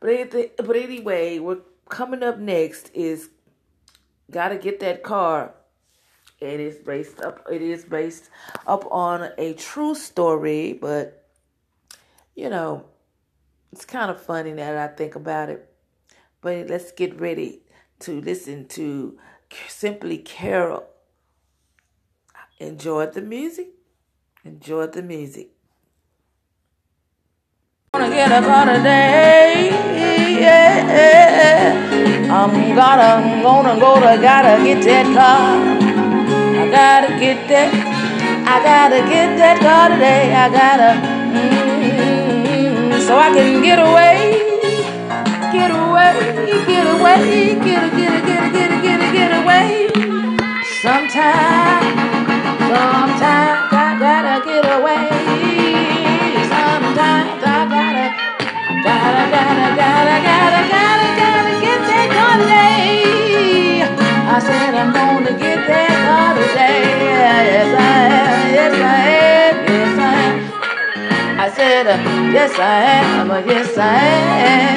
But but anyway, we're coming up next is gotta get that car. It is based up. It is based up on a true story, but you know, it's kind of funny that I think about it. But let's get ready to listen to Simply Carol. Enjoy the music. Enjoy the music. Gonna get up on today, yeah. I'm gotta, I'm gonna go to, gotta get that car. I gotta get that, I gotta get that car today. I gotta, mm, so I can get away get away, get away, get get get get get get get away. Sometime, sometimes I gotta get away. Yes, I am. Oh, yes, I am.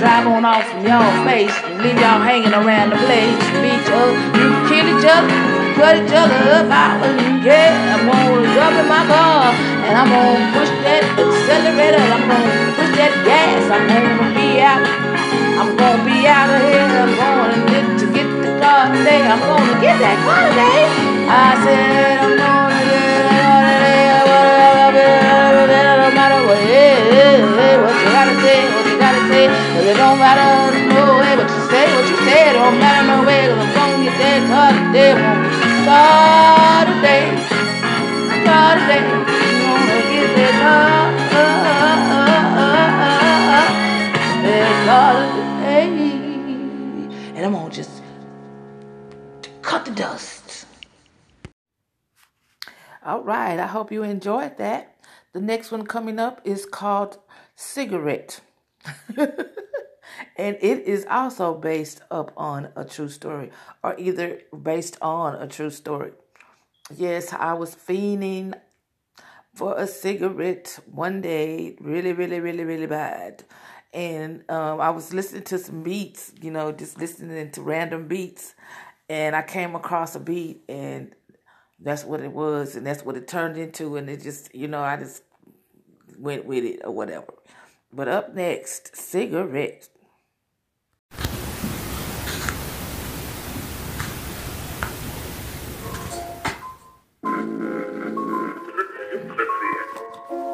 Drive on off from y'all face and leave y'all hanging around the place. Each other, you kill each other, cut each other up. I wouldn't care. I'm gonna jump in my car and I'm gonna push that accelerator. I'm gonna push that gas. I'm gonna be out. I'm gonna be out of here. I'm to get, to get the car today. I'm gonna get that car today. I said I'm gonna matter what, what you gotta say, what you gotta say. Cause it don't matter no way what you say, what you say. It don't matter no way. Cause I'm gonna get that car today. I'm gonna get the today. Today. I'm gonna get that car. That car today. And I'm gonna just cut the dust. All right, I hope you enjoyed that. The next one coming up is called Cigarette. and it is also based up on a true story or either based on a true story. Yes, I was fiending for a cigarette one day, really, really, really, really bad. And um, I was listening to some beats, you know, just listening to random beats. And I came across a beat, and that's what it was, and that's what it turned into. And it just, you know, I just went with it or whatever. But up next, cigarette.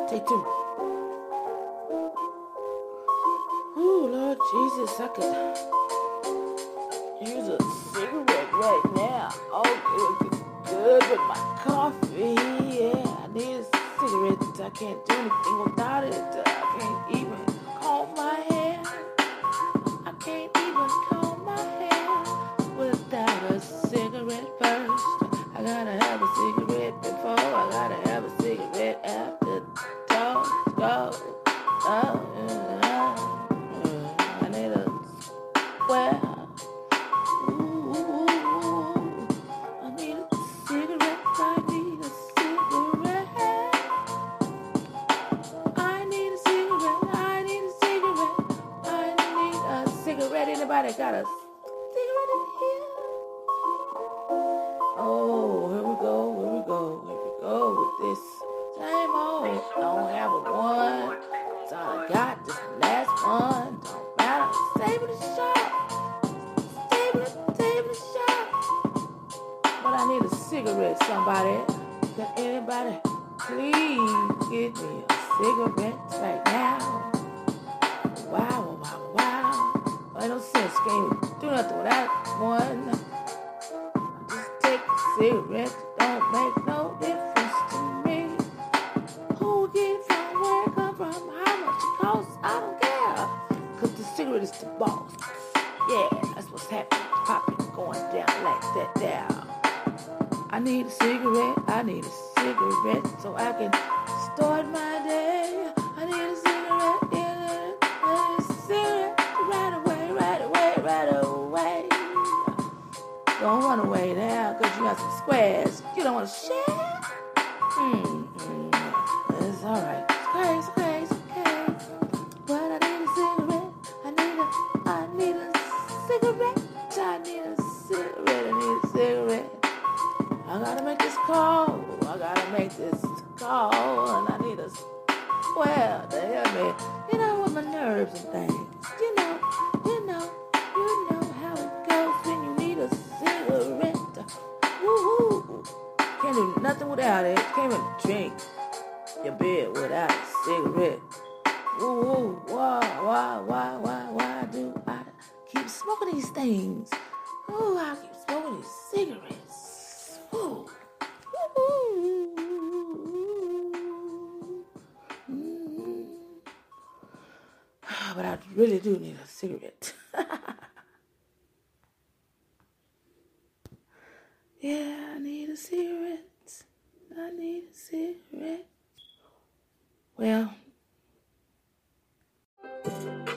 Take two. Oh, Lord Jesus, I could use a cigarette right now. Oh, it would be good with my coffee. Yeah, I need a. I can't do anything without it. I can't even comb my hair. I can't even comb my hair without a cigarette first. I gotta have a cigarette before. I gotta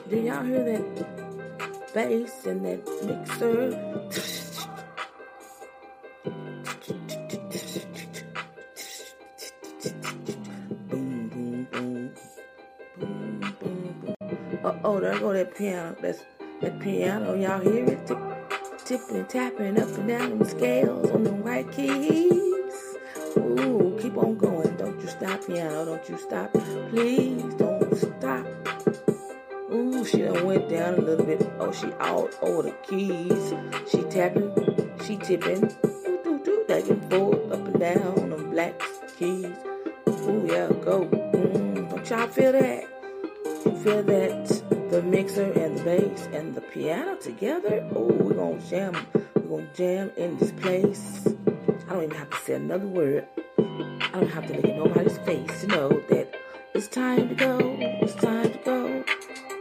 Did y'all hear that bass and that mixer? boom, boom, boom. Boom, boom, boom. Uh oh, there go that piano. That's that piano. Y'all hear it? Tip, tipping, tapping up and down them scales on the white keys. Ooh, keep on going. Don't you stop, piano. Don't you stop. Please don't stop. She done went down a little bit. Oh, she out over the keys. She tapping, she tipping. Doo doo doo, back and forth, up and down on them black keys. Ooh, yeah, go. Mm, don't y'all feel that? Feel that? The mixer and the bass and the piano together? Oh, we're gonna jam. We're gonna jam in this place. I don't even have to say another word. I don't have to look at nobody's face to know that it's time to go. It's time to go.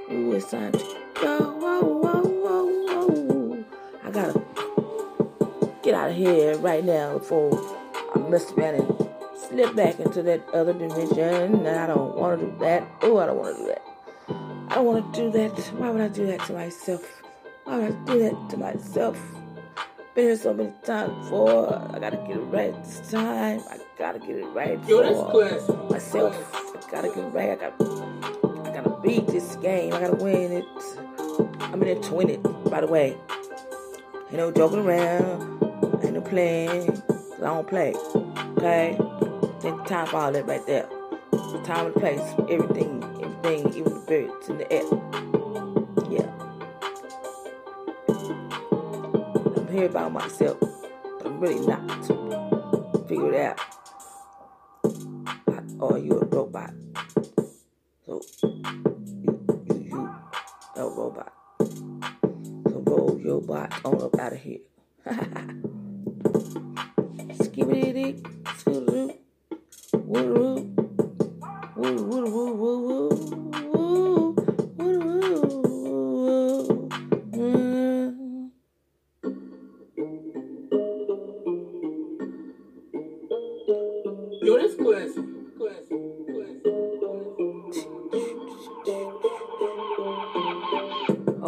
Ooh, it's time to go. Whoa, whoa, whoa, whoa. I gotta get out of here right now before I mess around and slip back into that other dimension. And I don't want to do that. Oh, I don't want to do that. I don't want to do that. Why would I do that to myself? Why would I do that to myself? Been here so many times before. I gotta get it right this time. I gotta get it right Yo, for myself. I gotta get it right. I got. I gotta beat this game. I gotta win it. I'm in it to win it. By the way, ain't no joking around. Ain't no playing. I don't play. Okay? Take time for all that right there. The time and place, everything, everything, even the birds in the air. Yeah. I'm here by myself, but I'm really not. Figure it out. Or you a robot. So you, you, you a robot. So roll your bot on up out of here. Skibbity dick, skidoo, woo woo, woo woo woo woo woo. Mm. Yo les cuento.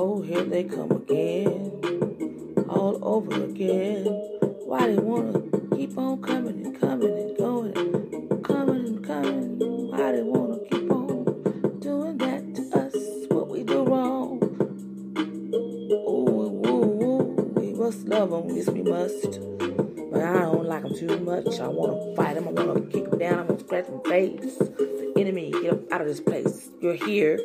Oh, here they come again, all over again. Why they wanna keep on coming and coming and going, coming and coming? Why they wanna keep on doing that to us? What we do wrong? Ooh, ooh, ooh, we must love them, yes we must. But I don't like them too much. I wanna fight them, I wanna kick them down, I wanna scratch them face. The enemy, get up out of this place. You're here.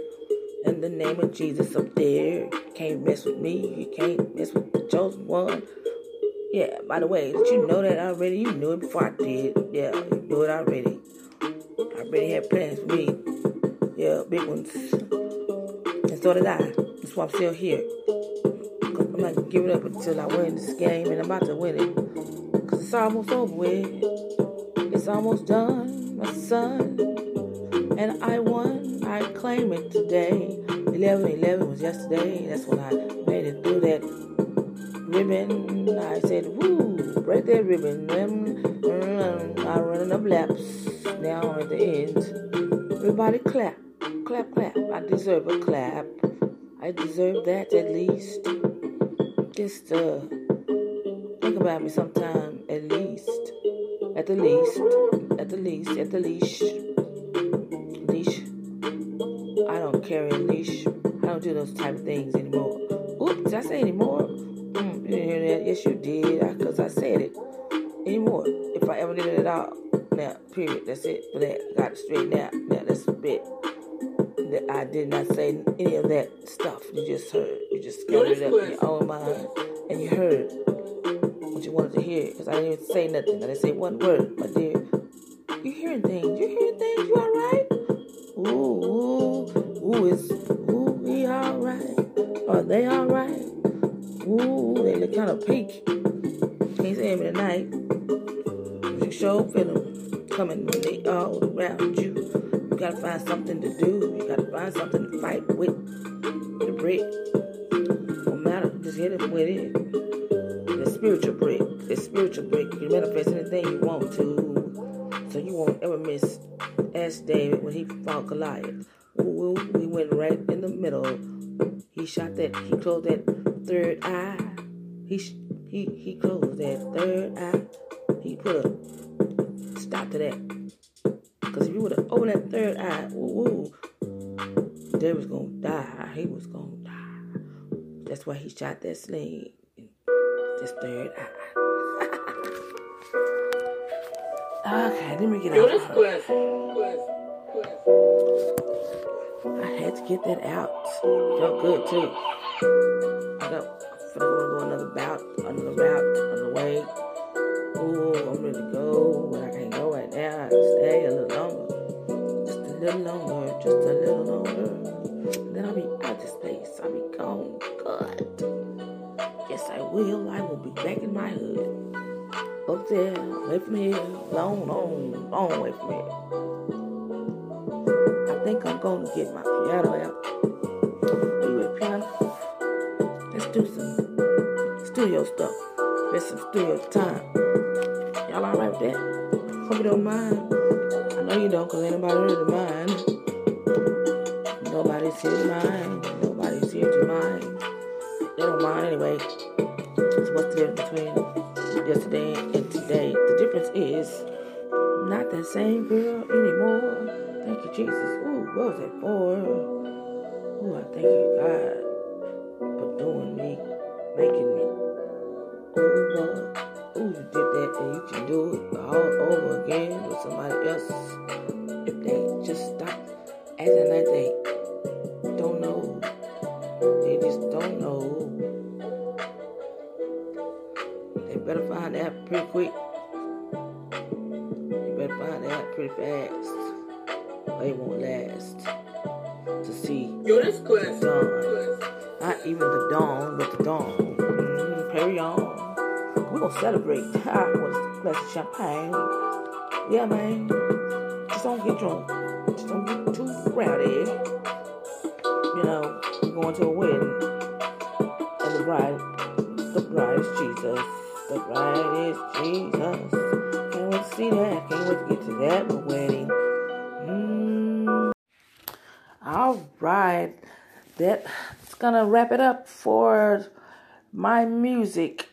The name of Jesus up there. Can't mess with me. You can't mess with the chosen one. Yeah, by the way, did you know that already? You knew it before I did. Yeah, you knew it already. I already had plans for me. Yeah, big ones. And so did I. That's why I'm still here. 'Cause I'm not giving up until I win this game, and I'm about to win it. Because it's almost over with. It's almost done, my son. And I won. I claim it today. 11 11 was yesterday. That's when I made it through that ribbon. I said, woo, break that ribbon. Mm, mm, I'm running up laps. Now I'm at the end. Everybody clap. Clap, clap. I deserve a clap. I deserve that at least. Just uh, think about me sometime, at least. At the least. At the least. At the leash. Leash. Don't carry a leash. I don't do those type of things anymore. Oops, did I say anymore? Mm, you didn't hear that? Yes, you did, because I said it. Anymore. If I ever did it at all. Now, period. That's it for that. Got it straightened out. Now, that's a bit. That I did not say any of that stuff you just heard. You just that's it up in your own mind and you heard what you wanted to hear. Because I didn't even say nothing. I didn't say one word, my dear. You hearing things? You're hearing things? You alright? Ooh, ooh, ooh, is ooh, we alright? Are they alright? Ooh, they look kind of peak. Can't say them tonight. You sure feel them coming when they all around you. You gotta find something to do. You gotta find something to fight with. The brick. No matter, just hit it with it. The spiritual brick. The spiritual brick. You manifest anything you want to. So you won't ever miss Ask David when he fought Goliath. We went right in the middle. He shot that. He closed that third eye. He he he closed that third eye. He put a stop to that. Cause if you would have opened that third eye, ooh, ooh, they was gonna die. He was gonna die. That's why he shot that sling. in This third eye. Okay, let me get Yo, out. Classic. Classic. I had to get that out. Felt good too. Away from here, long, long, long away from here. I think I'm gonna get my piano out. You with piano? Let's do some studio stuff. There's some studio time. Y'all alright with that? Hope you don't mind. I know you don't, cause ain't nobody really mind. What was that for? Ooh, I thank you, God, for doing me, making me. Lord. Ooh, you did that, and you can do it all over again with somebody else. If they just stop acting like they don't know, they just don't know. They better find out pretty quick. You better find out pretty fast. It won't last. To see Yo, this. Classic. Not even the dawn, but the dawn. Mm, carry on. We're gonna celebrate ah, with a glass of champagne. Yeah, man. Just don't get drunk. Just don't get too rowdy. You know, we're going to a wedding. And the bride, the bride is Jesus. The bride is Jesus. Can't wait to see that. Can't wait to get to that wedding. Mm. All right. That's gonna wrap it up for my music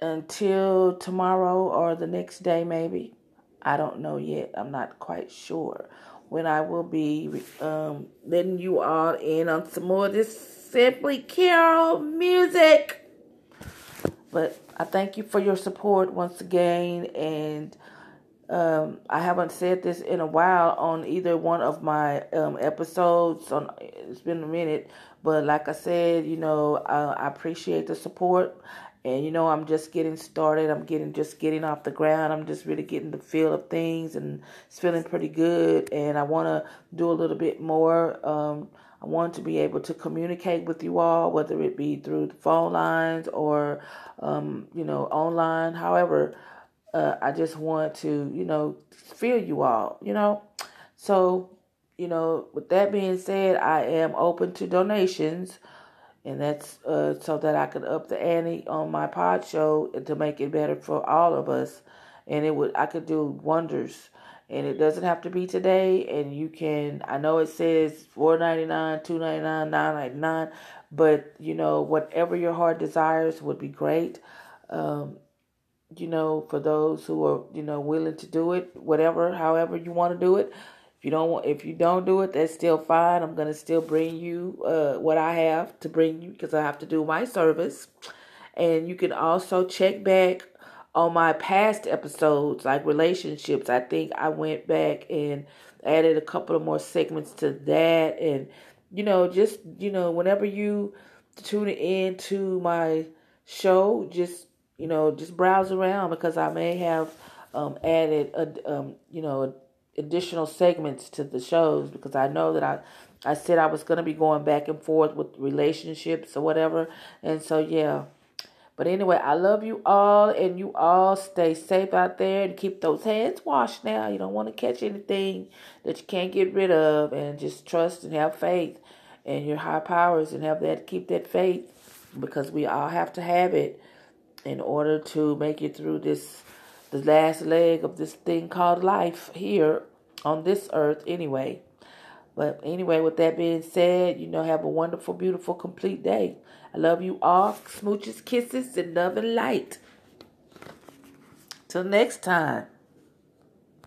until tomorrow or the next day, maybe. I don't know yet. I'm not quite sure when I will be um, letting you all in on some more of this Simply Carol music. But I thank you for your support once again. And um, I haven't said this in a while on either one of my um, episodes. On it's been a minute, but like I said, you know, I appreciate the support. And you know, I'm just getting started. I'm getting just getting off the ground. I'm just really getting the feel of things, and it's feeling pretty good. And I want to do a little bit more. Um, I want to be able to communicate with you all, whether it be through the phone lines or, um, you know, online. However, uh, I just want to, you know, feel you all, you know. So, you know, with that being said, I am open to donations, and that's uh, so that I could up the ante on my pod show and to make it better for all of us, and it would I could do wonders. And it doesn't have to be today, and you can. I know it says four ninety nine, two ninety nine, nine ninety nine, but you know whatever your heart desires would be great. Um, you know, for those who are, you know, willing to do it, whatever, however you want to do it. If you don't want, if you don't do it, that's still fine. I'm gonna still bring you uh, what I have to bring you because I have to do my service. And you can also check back on my past episodes, like relationships. I think I went back and added a couple of more segments to that, and you know, just you know, whenever you tune in to my show, just you know, just browse around because I may have um, added, a, um, you know, additional segments to the shows because I know that I, I said I was going to be going back and forth with relationships or whatever. And so, yeah. But anyway, I love you all and you all stay safe out there and keep those hands washed now. You don't want to catch anything that you can't get rid of and just trust and have faith in your high powers and have that, keep that faith because we all have to have it in order to make it through this the last leg of this thing called life here on this earth anyway. But anyway with that being said you know have a wonderful beautiful complete day. I love you all. Smooches kisses and love and light. Till next time